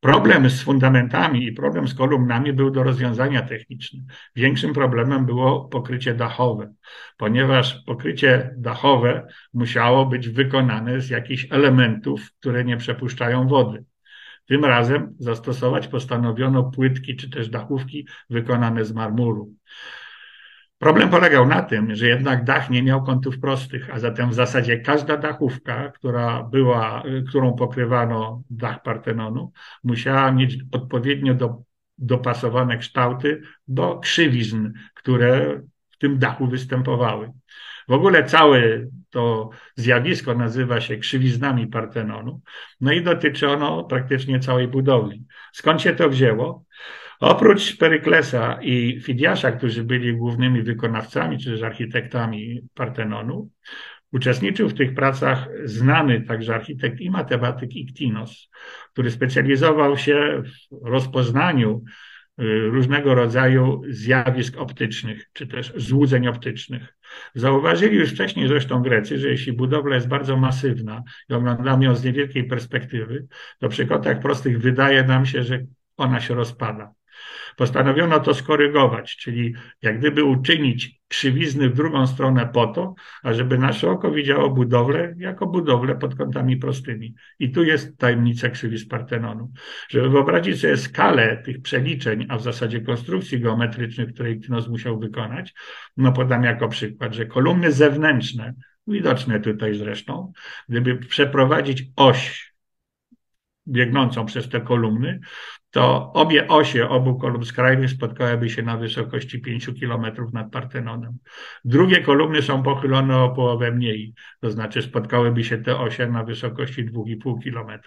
Speaker 1: Problem z fundamentami i problem z kolumnami był do rozwiązania techniczne. Większym problemem było pokrycie dachowe, ponieważ pokrycie dachowe musiało być wykonane z jakichś elementów, które nie przepuszczają wody. Tym razem zastosować postanowiono płytki czy też dachówki wykonane z marmuru. Problem polegał na tym, że jednak dach nie miał kątów prostych, a zatem w zasadzie każda dachówka, która była, którą pokrywano dach Partenonu, musiała mieć odpowiednio do, dopasowane kształty do krzywizn, które w tym dachu występowały. W ogóle całe to zjawisko nazywa się krzywiznami Partenonu, no i dotyczy ono praktycznie całej budowli. Skąd się to wzięło? Oprócz Peryklesa i Fidiasza, którzy byli głównymi wykonawcami czy też architektami Partenonu, uczestniczył w tych pracach znany także architekt i matematyk Iktinos, który specjalizował się w rozpoznaniu y, różnego rodzaju zjawisk optycznych, czy też złudzeń optycznych. Zauważyli już wcześniej zresztą Grecy, że jeśli budowla jest bardzo masywna i oglądamy ją z niewielkiej perspektywy, to przy kątach prostych wydaje nam się, że ona się rozpada. Postanowiono to skorygować, czyli jak gdyby uczynić krzywizny w drugą stronę po to, ażeby nasze oko widziało budowlę jako budowlę pod kątami prostymi. I tu jest tajemnica krzywiz Partenonu. Żeby wyobrazić sobie skalę tych przeliczeń, a w zasadzie konstrukcji geometrycznych, której Knos musiał wykonać, no podam jako przykład, że kolumny zewnętrzne, widoczne tutaj zresztą, gdyby przeprowadzić oś biegnącą przez te kolumny, to obie osie obu kolumn skrajnych spotkałyby się na wysokości 5 km nad Partenonem. Drugie kolumny są pochylone o połowę mniej, to znaczy spotkałyby się te osie na wysokości 2,5 km.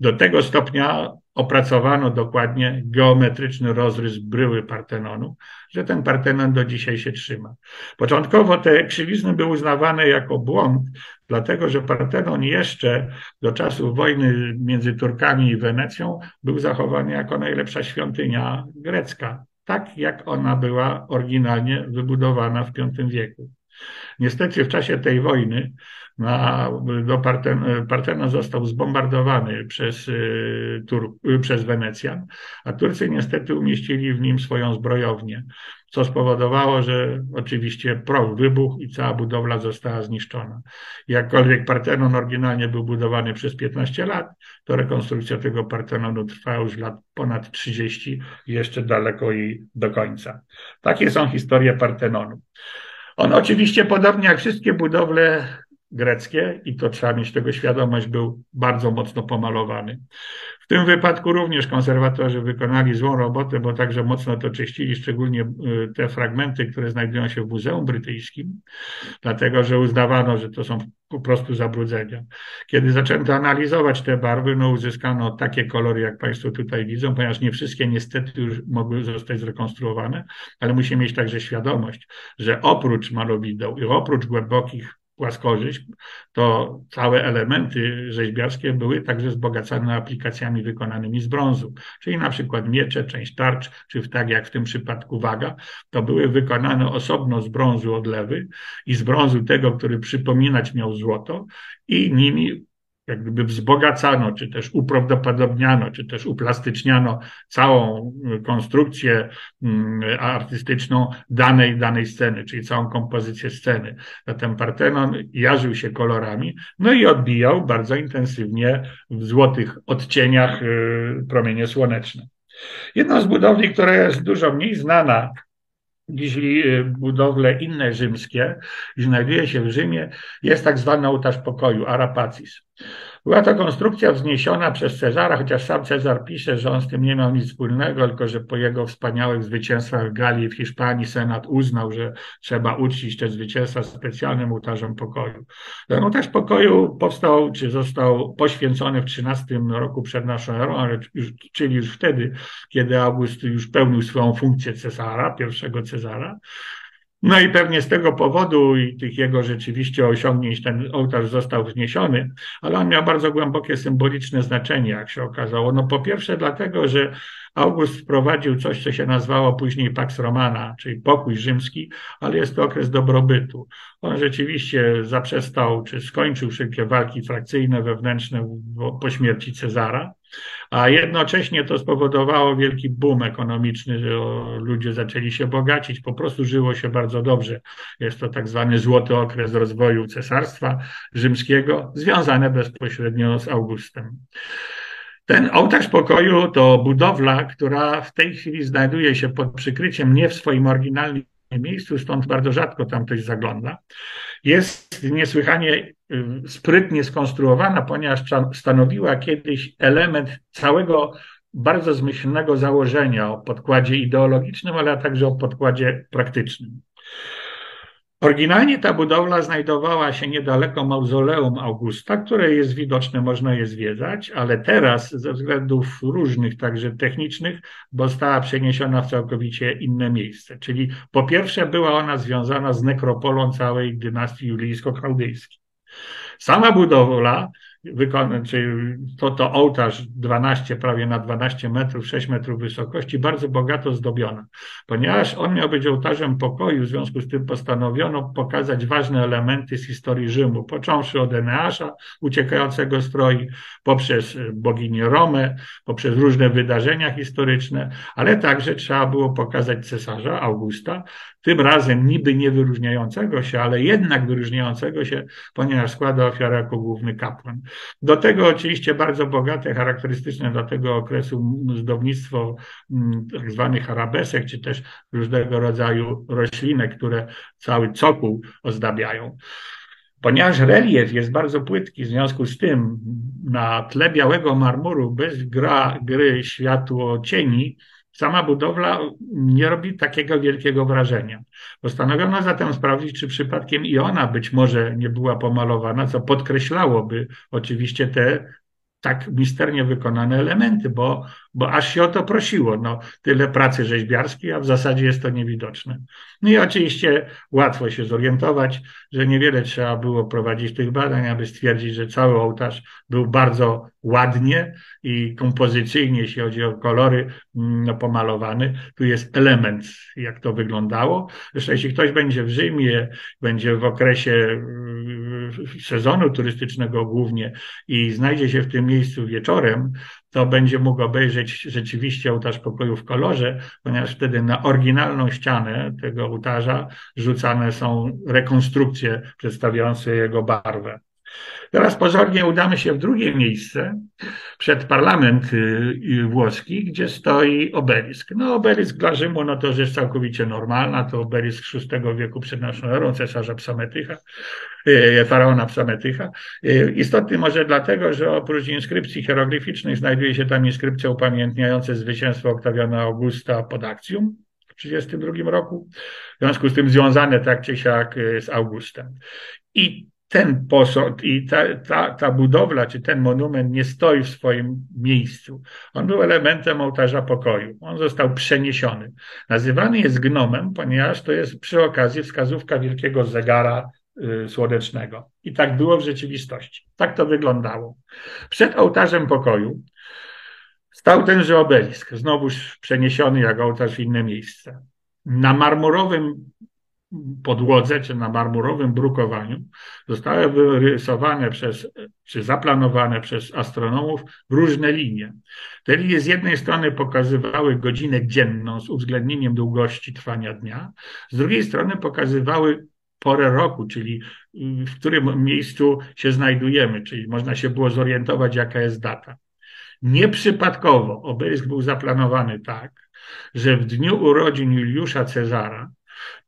Speaker 1: Do tego stopnia opracowano dokładnie geometryczny rozrys bryły Partenonu, że ten Partenon do dzisiaj się trzyma. Początkowo te krzywizny były uznawane jako błąd, dlatego że Partenon jeszcze do czasów wojny między Turkami i Wenecją był zachowany jako najlepsza świątynia grecka, tak jak ona była oryginalnie wybudowana w V wieku. Niestety w czasie tej wojny na, do Parten, Partenon został zbombardowany przez, y, Tur, y, przez Wenecjan, a Turcy niestety umieścili w nim swoją zbrojownię, co spowodowało, że oczywiście proch wybuchł i cała budowla została zniszczona. Jakkolwiek Partenon oryginalnie był budowany przez 15 lat, to rekonstrukcja tego Partenonu trwała już lat ponad 30 i jeszcze daleko i do końca. Takie są historie Partenonu. On oczywiście, podobnie jak wszystkie budowle greckie, i to trzeba mieć tego świadomość, był bardzo mocno pomalowany. W tym wypadku również konserwatorzy wykonali złą robotę, bo także mocno to czyścili, szczególnie y, te fragmenty, które znajdują się w Muzeum Brytyjskim, dlatego że uznawano, że to są po prostu zabrudzenia. Kiedy zaczęto analizować te barwy, no uzyskano takie kolory, jak Państwo tutaj widzą, ponieważ nie wszystkie niestety już mogły zostać zrekonstruowane, ale musimy mieć także świadomość, że oprócz malowideł i oprócz głębokich płaskorzyść, to całe elementy rzeźbiarskie były także wzbogacane aplikacjami wykonanymi z brązu, czyli na przykład miecze, część tarcz, czy tak jak w tym przypadku waga, to były wykonane osobno z brązu odlewy i z brązu tego, który przypominać miał złoto i nimi jak gdyby wzbogacano, czy też uprawdopodobniano, czy też uplastyczniano całą y, konstrukcję mm, artystyczną danej, danej sceny, czyli całą kompozycję sceny. Zatem Partenon jarzył się kolorami, no i odbijał bardzo intensywnie w złotych odcieniach y, promienie słoneczne. Jedną z budowli, która jest dużo mniej znana niż y, budowle inne rzymskie, znajduje się w Rzymie, jest tak zwany ołtarz pokoju, Arapacis. Była to konstrukcja wzniesiona przez Cezara, chociaż sam Cezar pisze, że on z tym nie miał nic wspólnego, tylko że po jego wspaniałych zwycięstwach w Galii w Hiszpanii Senat uznał, że trzeba uczcić te zwycięstwa specjalnym ołtarzem pokoju. Ten ołtarz pokoju powstał, czy został poświęcony w XIII roku przed naszą erą, ale już, czyli już wtedy, kiedy August już pełnił swoją funkcję Cezara, pierwszego Cezara. No i pewnie z tego powodu i tych jego rzeczywiście osiągnięć ten ołtarz został wzniesiony, ale on miał bardzo głębokie symboliczne znaczenie, jak się okazało. No po pierwsze dlatego, że August wprowadził coś, co się nazywało później Pax Romana, czyli pokój rzymski, ale jest to okres dobrobytu. On rzeczywiście zaprzestał, czy skończył wszelkie walki frakcyjne, wewnętrzne po śmierci Cezara a jednocześnie to spowodowało wielki boom ekonomiczny, że ludzie zaczęli się bogacić, po prostu żyło się bardzo dobrze. Jest to tak zwany złoty okres rozwoju cesarstwa rzymskiego, związane bezpośrednio z Augustem. Ten ołtarz pokoju to budowla, która w tej chwili znajduje się pod przykryciem nie w swoim oryginalnym miejscu, stąd bardzo rzadko tam ktoś zagląda. Jest niesłychanie sprytnie skonstruowana, ponieważ stanowiła kiedyś element całego bardzo zmyślnego założenia o podkładzie ideologicznym, ale także o podkładzie praktycznym. Oryginalnie ta budowla znajdowała się niedaleko mauzoleum Augusta, które jest widoczne, można je zwiedzać, ale teraz ze względów różnych, także technicznych, została przeniesiona w całkowicie inne miejsce. Czyli po pierwsze była ona związana z nekropolą całej dynastii julijsko-chaldejskiej. Sama budowla czyli to, to ołtarz 12, prawie na 12 metrów, 6 metrów wysokości, bardzo bogato zdobiona. Ponieważ on miał być ołtarzem pokoju, w związku z tym postanowiono pokazać ważne elementy z historii Rzymu, począwszy od Eneasza, uciekającego z Troi, poprzez boginię Romę, poprzez różne wydarzenia historyczne, ale także trzeba było pokazać cesarza Augusta, tym razem niby nie wyróżniającego się, ale jednak wyróżniającego się, ponieważ składa ofiarę jako główny kapłan. Do tego oczywiście bardzo bogate, charakterystyczne dla tego okresu zdobnictwo mm, tak zwanych arabesek, czy też różnego rodzaju roślinek, które cały cokół ozdabiają. Ponieważ relief jest bardzo płytki, w związku z tym na tle białego marmuru bez gra, gry światło cieni Sama budowla nie robi takiego wielkiego wrażenia. Postanowiono zatem sprawdzić, czy przypadkiem i ona być może nie była pomalowana, co podkreślałoby oczywiście te tak misternie wykonane elementy, bo, bo aż się o to prosiło. No, tyle pracy rzeźbiarskiej, a w zasadzie jest to niewidoczne. No i oczywiście łatwo się zorientować, że niewiele trzeba było prowadzić tych badań, aby stwierdzić, że cały ołtarz był bardzo ładnie i kompozycyjnie, jeśli chodzi o kolory, mm, no, pomalowany. Tu jest element, jak to wyglądało. Zresztą jeśli ktoś będzie w Rzymie, będzie w okresie mm, sezonu turystycznego głównie i znajdzie się w tym miejscu wieczorem, to będzie mógł obejrzeć rzeczywiście ołtarz pokoju w kolorze, ponieważ wtedy na oryginalną ścianę tego ołtarza rzucane są rekonstrukcje przedstawiające jego barwę. Teraz pozornie udamy się w drugie miejsce, przed parlament y, y, włoski, gdzie stoi obelisk. No obelisk dla Rzymu, no to rzecz całkowicie normalna, to obelisk VI wieku przed naszą erą, cesarza Psametycha, y, faraona Psametycha. Istotny może dlatego, że oprócz inskrypcji hieroglificznych znajduje się tam inskrypcja upamiętniająca zwycięstwo Oktawiana Augusta pod w 1932 roku, w związku z tym związane tak czy siak z Augustem. I ten posąg i ta, ta, ta budowla, czy ten monument nie stoi w swoim miejscu. On był elementem ołtarza pokoju. On został przeniesiony. Nazywany jest gnomem, ponieważ to jest przy okazji wskazówka wielkiego zegara y, słonecznego. I tak było w rzeczywistości. Tak to wyglądało. Przed ołtarzem pokoju stał tenże obelisk, znowuż przeniesiony jak ołtarz w inne miejsce. Na marmurowym podłodze czy na marmurowym brukowaniu zostały wyrysowane przez, czy zaplanowane przez astronomów różne linie. Te linie z jednej strony pokazywały godzinę dzienną z uwzględnieniem długości trwania dnia, z drugiej strony pokazywały porę roku, czyli w którym miejscu się znajdujemy, czyli można się było zorientować, jaka jest data. Nieprzypadkowo obelisk był zaplanowany tak, że w dniu urodzin Juliusza Cezara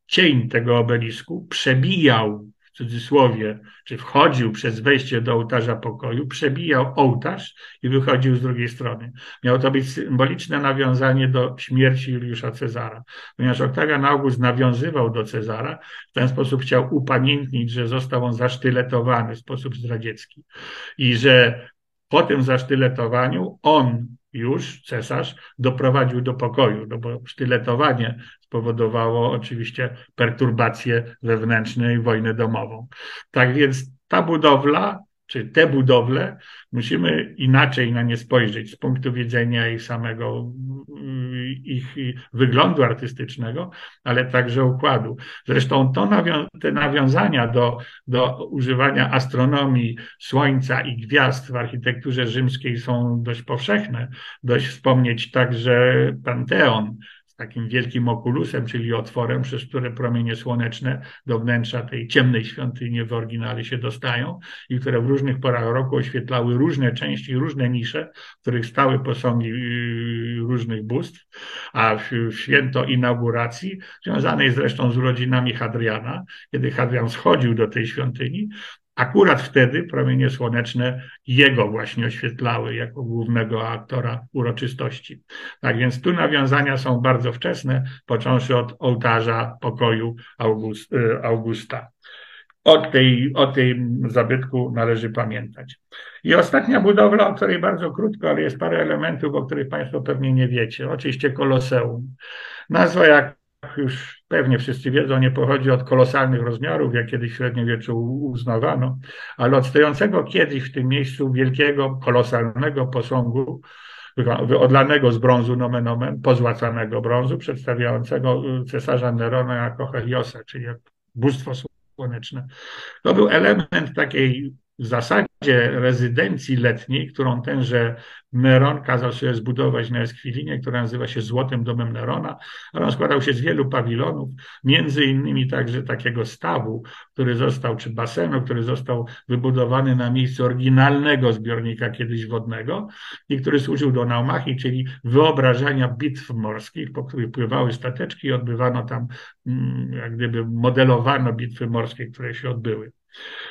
Speaker 1: cień tego obelisku przebijał, w cudzysłowie, czy wchodził przez wejście do ołtarza pokoju, przebijał ołtarz i wychodził z drugiej strony. Miało to być symboliczne nawiązanie do śmierci Juliusza Cezara, ponieważ Oktawian August nawiązywał do Cezara, w ten sposób chciał upamiętnić, że został on zasztyletowany w sposób zdradziecki i że po tym zasztyletowaniu on już cesarz doprowadził do pokoju, no bo sztyletowanie spowodowało oczywiście perturbacje wewnętrzne i wojnę domową. Tak więc ta budowla czy te budowle, musimy inaczej na nie spojrzeć z punktu widzenia ich samego ich wyglądu artystycznego, ale także układu. Zresztą to nawią te nawiązania do, do używania astronomii, słońca i gwiazd w architekturze rzymskiej są dość powszechne. Dość wspomnieć także Panteon takim wielkim okulusem, czyli otworem, przez które promienie słoneczne do wnętrza tej ciemnej świątyni w oryginale się dostają i które w różnych porach roku oświetlały różne części, różne nisze, w których stały posągi yy, różnych bóstw, a w święto inauguracji, związanej zresztą z urodzinami Hadriana, kiedy Hadrian schodził do tej świątyni, Akurat wtedy promienie słoneczne jego właśnie oświetlały jako głównego aktora uroczystości. Tak więc tu nawiązania są bardzo wczesne, począwszy od ołtarza pokoju y, Augusta. O, tej, o tym zabytku należy pamiętać. I ostatnia budowla, o której bardzo krótko, ale jest parę elementów, o których Państwo pewnie nie wiecie. Oczywiście Koloseum. Nazwa, jak już pewnie wszyscy wiedzą, nie pochodzi od kolosalnych rozmiarów, jak kiedyś w średniowieczu uznawano, ale od stojącego kiedyś w tym miejscu wielkiego, kolosalnego posągu, odlanego z brązu nomen omen, pozłacanego brązu, przedstawiającego cesarza Nerona jako Heliosa, czyli bóstwo słoneczne. To był element takiej w zasadzie rezydencji letniej, którą tenże Neron kazał sobie zbudować na Eskwilinie, która nazywa się Złotym Domem Nerona, ale on składał się z wielu pawilonów, między innymi także takiego stawu, który został, czy basenu, który został wybudowany na miejscu oryginalnego zbiornika kiedyś wodnego i który służył do naumachi, czyli wyobrażania bitw morskich, po których pływały stateczki i odbywano tam, mm, jak gdyby modelowano bitwy morskie, które się odbyły.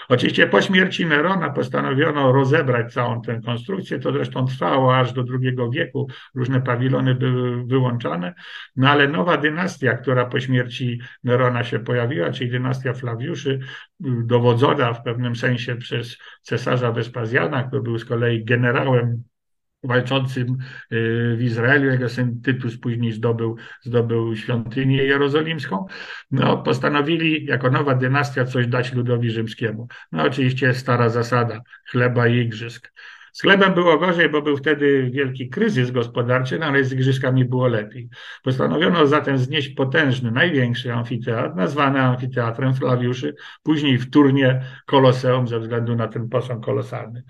Speaker 1: Oczywiście po śmierci Nerona postanowiono rozebrać całą tę konstrukcję, to zresztą trwało aż do II wieku, różne pawilony były wyłączane, no ale nowa dynastia, która po śmierci Nerona się pojawiła, czyli dynastia Flawiuszy, dowodzona w pewnym sensie przez cesarza Wespazjana, który był z kolei generałem walczącym y, w Izraelu. Jego syn Tytus później zdobył, zdobył świątynię jerozolimską. No, postanowili jako nowa dynastia coś dać ludowi rzymskiemu. No oczywiście stara zasada chleba i igrzysk. Z chlebem było gorzej, bo był wtedy wielki kryzys gospodarczy, no ale z igrzyskami było lepiej. Postanowiono zatem znieść potężny, największy amfiteatr, nazwany amfiteatrem Flawiuszy, później w Turnie Koloseum ze względu na ten posąg kolosalny.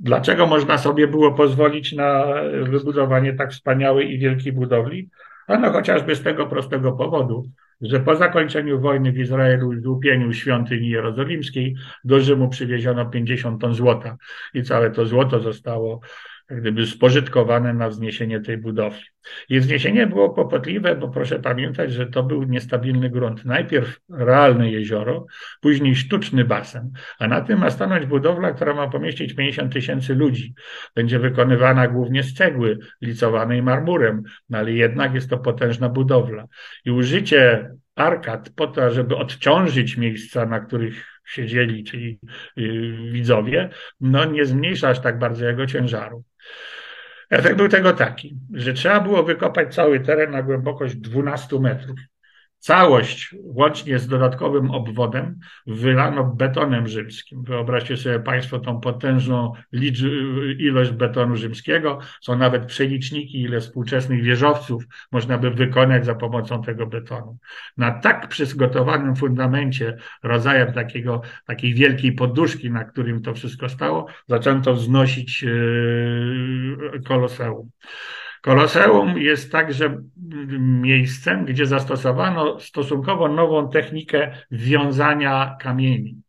Speaker 1: Dlaczego można sobie było pozwolić na wybudowanie tak wspaniałej i wielkiej budowli? Ano chociażby z tego prostego powodu, że po zakończeniu wojny w Izraelu i złupieniu świątyni jerozolimskiej do Rzymu przywieziono 50 ton złota i całe to złoto zostało gdyby spożytkowane na wzniesienie tej budowli. I wzniesienie było kłopotliwe, bo proszę pamiętać, że to był niestabilny grunt. Najpierw realne jezioro, później sztuczny basen, a na tym ma stanąć budowla, która ma pomieścić 50 tysięcy ludzi. Będzie wykonywana głównie z cegły licowanej marmurem, no ale jednak jest to potężna budowla. I użycie arkad po to, żeby odciążyć miejsca, na których siedzieli, czyli yy, widzowie, no nie zmniejsza aż tak bardzo jego ciężaru. Efekt był tego taki, że trzeba było wykopać cały teren na głębokość 12 metrów. Całość, łącznie z dodatkowym obwodem, wylano betonem rzymskim. Wyobraźcie sobie Państwo tą potężną ilość betonu rzymskiego. Są nawet przeliczniki, ile współczesnych wieżowców można by wykonać za pomocą tego betonu. Na tak przygotowanym fundamencie, rodzajem takiego, takiej wielkiej poduszki, na którym to wszystko stało, zaczęto wznosić yy, koloseum. Koloseum jest także miejscem, gdzie zastosowano stosunkowo nową technikę wiązania kamieni.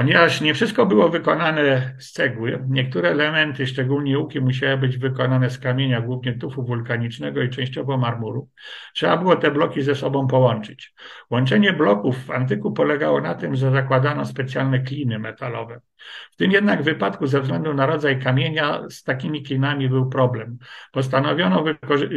Speaker 1: Ponieważ nie wszystko było wykonane z cegły, niektóre elementy, szczególnie łuki, musiały być wykonane z kamienia, głównie tufu wulkanicznego i częściowo marmuru. Trzeba było te bloki ze sobą połączyć. Łączenie bloków w antyku polegało na tym, że zakładano specjalne kliny metalowe. W tym jednak wypadku, ze względu na rodzaj kamienia, z takimi klinami był problem. Postanowiono,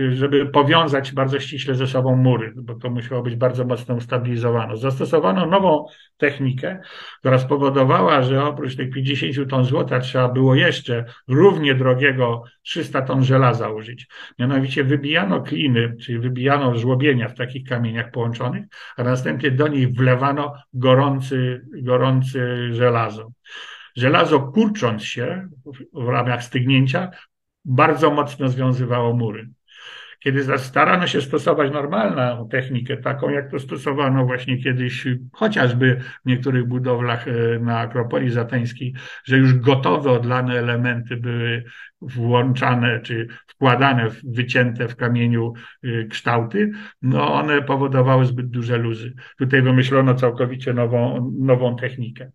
Speaker 1: żeby powiązać bardzo ściśle ze sobą mury, bo to musiało być bardzo mocno ustabilizowane. Zastosowano nową technikę, która spowodowała, że oprócz tych 50 ton złota trzeba było jeszcze równie drogiego 300 ton żelaza użyć. Mianowicie wybijano kliny, czyli wybijano żłobienia w takich kamieniach połączonych, a następnie do nich wlewano gorący, gorący żelazo. Żelazo kurcząc się w ramach stygnięcia bardzo mocno związywało mury. Kiedy starano się stosować normalną technikę, taką jak to stosowano właśnie kiedyś, chociażby w niektórych budowlach e, na Akropolii Zateńskiej, że już gotowe, odlane elementy były włączane czy wkładane, wycięte w kamieniu e, kształty, no one powodowały zbyt duże luzy. Tutaj wymyślono całkowicie nową, nową technikę.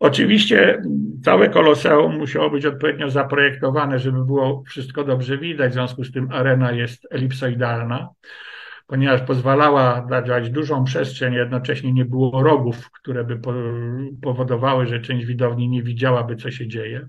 Speaker 1: Oczywiście całe koloseum musiało być odpowiednio zaprojektowane, żeby było wszystko dobrze widać. W związku z tym arena jest elipsoidalna, ponieważ pozwalała dać dużą przestrzeń, jednocześnie nie było rogów, które by powodowały, że część widowni nie widziałaby, co się dzieje.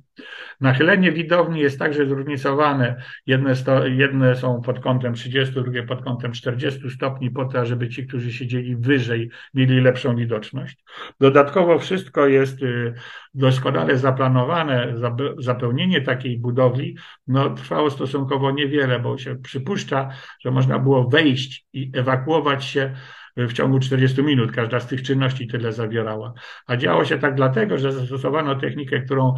Speaker 1: Nachylenie widowni jest także zróżnicowane. Jedne, sto, jedne są pod kątem 30, drugie pod kątem 40 stopni, po to, żeby ci, którzy siedzieli wyżej, mieli lepszą widoczność. Dodatkowo wszystko jest y, doskonale zaplanowane. Zapełnienie takiej budowli no, trwało stosunkowo niewiele, bo się przypuszcza, że można było wejść i ewakuować się w ciągu 40 minut. Każda z tych czynności tyle zawierała. A działo się tak dlatego, że zastosowano technikę, którą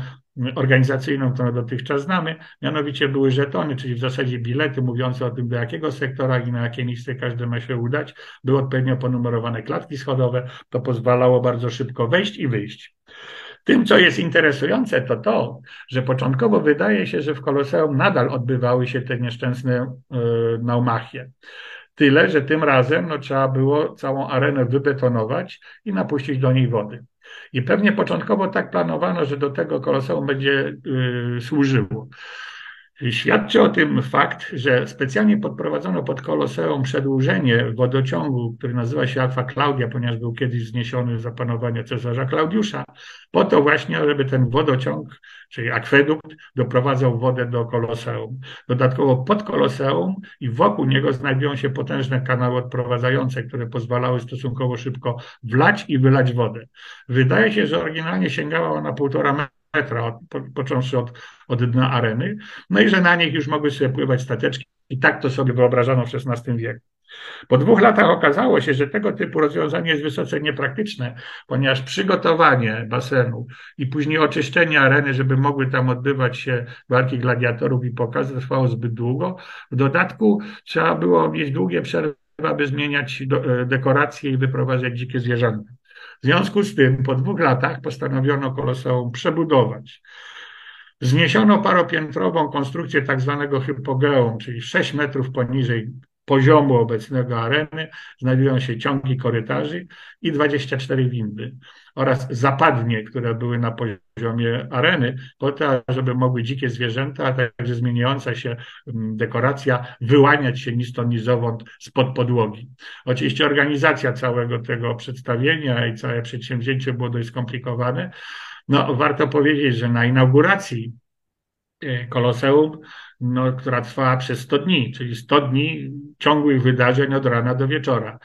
Speaker 1: organizacyjną, którą dotychczas znamy, mianowicie były żetony, czyli w zasadzie bilety mówiące o tym, do jakiego sektora i na jakie miejsce każdy ma się udać. Były odpowiednio ponumerowane klatki schodowe. To pozwalało bardzo szybko wejść i wyjść. Tym, co jest interesujące, to to, że początkowo wydaje się, że w Koloseum nadal odbywały się te nieszczęsne yy, naumachie. Tyle, że tym razem no, trzeba było całą arenę wybetonować i napuścić do niej wody. I pewnie początkowo tak planowano, że do tego koloseum będzie y, służyło. Świadczy o tym fakt, że specjalnie podprowadzono pod Koloseum przedłużenie wodociągu, który nazywa się Alfa Claudia, ponieważ był kiedyś zniesiony za panowania cesarza Klaudiusza, po to właśnie, żeby ten wodociąg, czyli akwedukt, doprowadzał wodę do Koloseum. Dodatkowo pod Koloseum i wokół niego znajdują się potężne kanały odprowadzające, które pozwalały stosunkowo szybko wlać i wylać wodę. Wydaje się, że oryginalnie sięgała ona półtora metra metra, po, począwszy od, od dna areny, no i że na nich już mogły sobie pływać stateczki i tak to sobie wyobrażano w XVI wieku. Po dwóch latach okazało się, że tego typu rozwiązanie jest wysoce niepraktyczne, ponieważ przygotowanie basenu i później oczyszczenie areny, żeby mogły tam odbywać się walki gladiatorów i pokazy, trwało zbyt długo. W dodatku trzeba było mieć długie przerwy, aby zmieniać e, dekoracje i wyprowadzać dzikie zwierzęta. W związku z tym po dwóch latach postanowiono koloseum przebudować. Zniesiono paropiętrową konstrukcję tak zwanego hypogeum, czyli 6 metrów poniżej poziomu obecnego areny znajdują się ciągi korytarzy i 24 windy oraz zapadnie, które były na poziomie areny, po to, żeby mogły dzikie zwierzęta, a także zmieniająca się mm, dekoracja wyłaniać się ni stąd, ni zowąd spod podłogi. Oczywiście organizacja całego tego przedstawienia i całe przedsięwzięcie było dość skomplikowane. No, warto powiedzieć, że na inauguracji e, Koloseum no, która trwała przez 100 dni, czyli 100 dni ciągłych wydarzeń od rana do wieczora.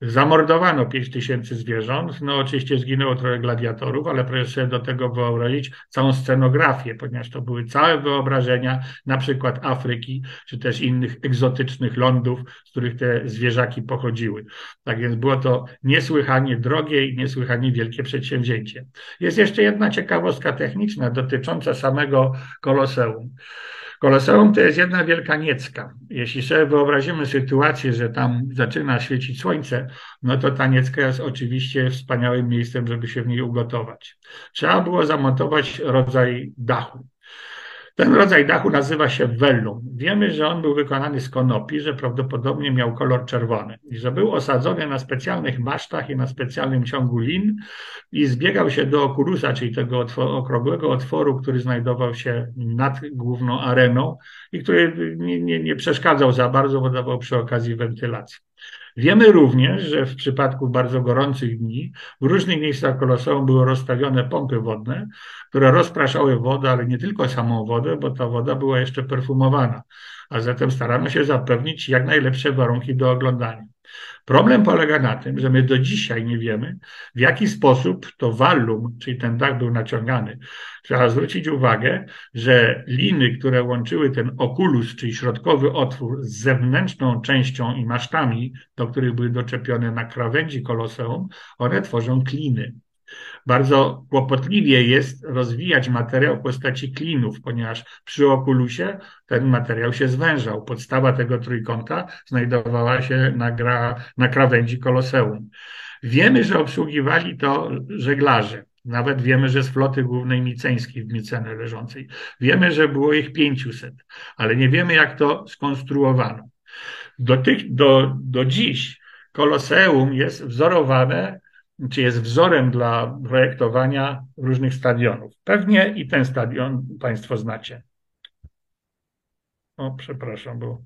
Speaker 1: Zamordowano 5 tysięcy zwierząt. No oczywiście zginęło trochę gladiatorów, ale proszę sobie do tego wyobrazić całą scenografię, ponieważ to były całe wyobrażenia, na przykład Afryki, czy też innych egzotycznych lądów, z których te zwierzaki pochodziły. Tak więc było to niesłychanie drogie i niesłychanie wielkie przedsięwzięcie. Jest jeszcze jedna ciekawostka techniczna dotycząca samego koloseum. Koloseum to jest jedna wielka niecka. Jeśli sobie wyobrazimy sytuację, że tam zaczyna świecić słońce, no to ta niecka jest oczywiście wspaniałym miejscem, żeby się w niej ugotować. Trzeba było zamontować rodzaj dachu. Ten rodzaj dachu nazywa się vellum. Wiemy, że on był wykonany z konopi, że prawdopodobnie miał kolor czerwony i że był osadzony na specjalnych masztach i na specjalnym ciągu lin i zbiegał się do okulusa, czyli tego okrągłego otworu, który znajdował się nad główną areną i który nie, nie, nie przeszkadzał za bardzo, bo dawał przy okazji wentylację. Wiemy również, że w przypadku bardzo gorących dni w różnych miejscach koloseum były rozstawione pompy wodne, które rozpraszały wodę, ale nie tylko samą wodę, bo ta woda była jeszcze perfumowana. A zatem starano się zapewnić jak najlepsze warunki do oglądania. Problem polega na tym, że my do dzisiaj nie wiemy, w jaki sposób to wallum, czyli ten dach był naciągany. Trzeba zwrócić uwagę, że liny, które łączyły ten okulus, czyli środkowy otwór z zewnętrzną częścią i masztami, do których były doczepione na krawędzi koloseum, one tworzą kliny. Bardzo kłopotliwie jest rozwijać materiał w postaci klinów, ponieważ przy okulusie ten materiał się zwężał. Podstawa tego trójkąta znajdowała się na, gra, na krawędzi koloseum. Wiemy, że obsługiwali to żeglarze. Nawet wiemy, że z floty głównej miceńskiej w Micenie leżącej. Wiemy, że było ich 500, ale nie wiemy, jak to skonstruowano. Do, tych, do, do dziś Koloseum jest wzorowane, czy jest wzorem dla projektowania różnych stadionów. Pewnie i ten stadion Państwo znacie. O, przepraszam, bo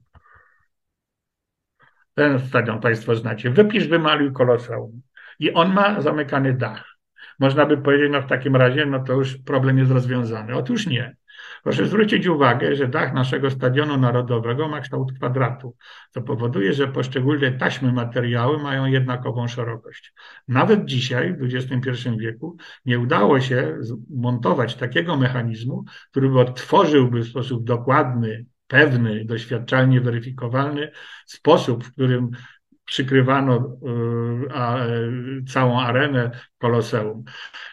Speaker 1: ten stadion Państwo znacie. Wypisz wymaluj Koloseum. I on ma zamykany dach. Można by powiedzieć, no w takim razie, no to już problem jest rozwiązany. Otóż nie. Proszę zwrócić uwagę, że dach naszego stadionu narodowego ma kształt kwadratu, co powoduje, że poszczególne taśmy materiały mają jednakową szerokość. Nawet dzisiaj, w XXI wieku, nie udało się zmontować takiego mechanizmu, który by odtworzyłby w sposób dokładny, pewny, doświadczalnie weryfikowalny sposób, w którym przykrywano y, całą arenę Koloseum.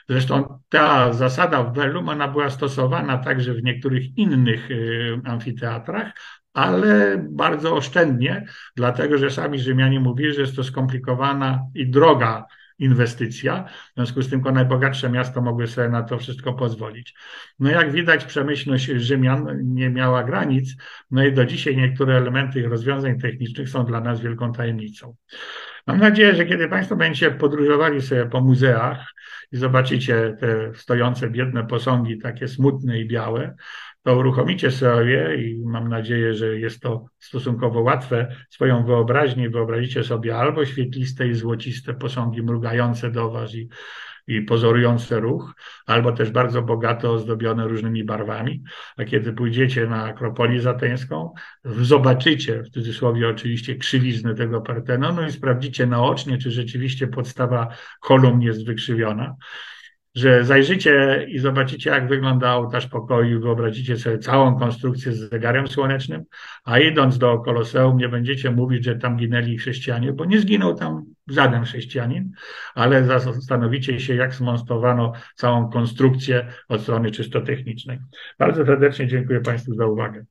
Speaker 1: Zresztą ta zasada w Velum, ona była stosowana także w niektórych innych y, amfiteatrach, ale bardzo oszczędnie, dlatego że sami Rzymianie mówili, że jest to skomplikowana i droga inwestycja. W związku z tym tylko najbogatsze miasto mogły sobie na to wszystko pozwolić. No jak widać, przemyślność Rzymian nie miała granic, no i do dzisiaj niektóre elementy ich rozwiązań technicznych są dla nas wielką tajemnicą. Mam nadzieję, że kiedy Państwo będziecie podróżowali sobie po muzeach i zobaczycie te stojące biedne posągi, takie smutne i białe, to uruchomicie sobie i mam nadzieję, że jest to stosunkowo łatwe, swoją wyobraźnię wyobrazicie sobie albo świetliste i złociste posągi mrugające do Was i, i pozorujące ruch, albo też bardzo bogato ozdobione różnymi barwami. A kiedy pójdziecie na Akropolię Zateńską, zobaczycie, w cudzysłowie oczywiście, krzywiznę tego Partenonu i sprawdzicie naocznie, czy rzeczywiście podstawa kolumn jest wykrzywiona że zajrzycie i zobaczycie, jak wygląda ołtarz pokoju, wyobrazicie sobie całą konstrukcję z zegarem słonecznym, a idąc do Koloseum nie będziecie mówić, że tam ginęli chrześcijanie, bo nie zginął tam żaden chrześcijanin, ale zastanowicie się, jak zmontowano całą konstrukcję od strony czysto technicznej. Bardzo serdecznie dziękuję Państwu za uwagę.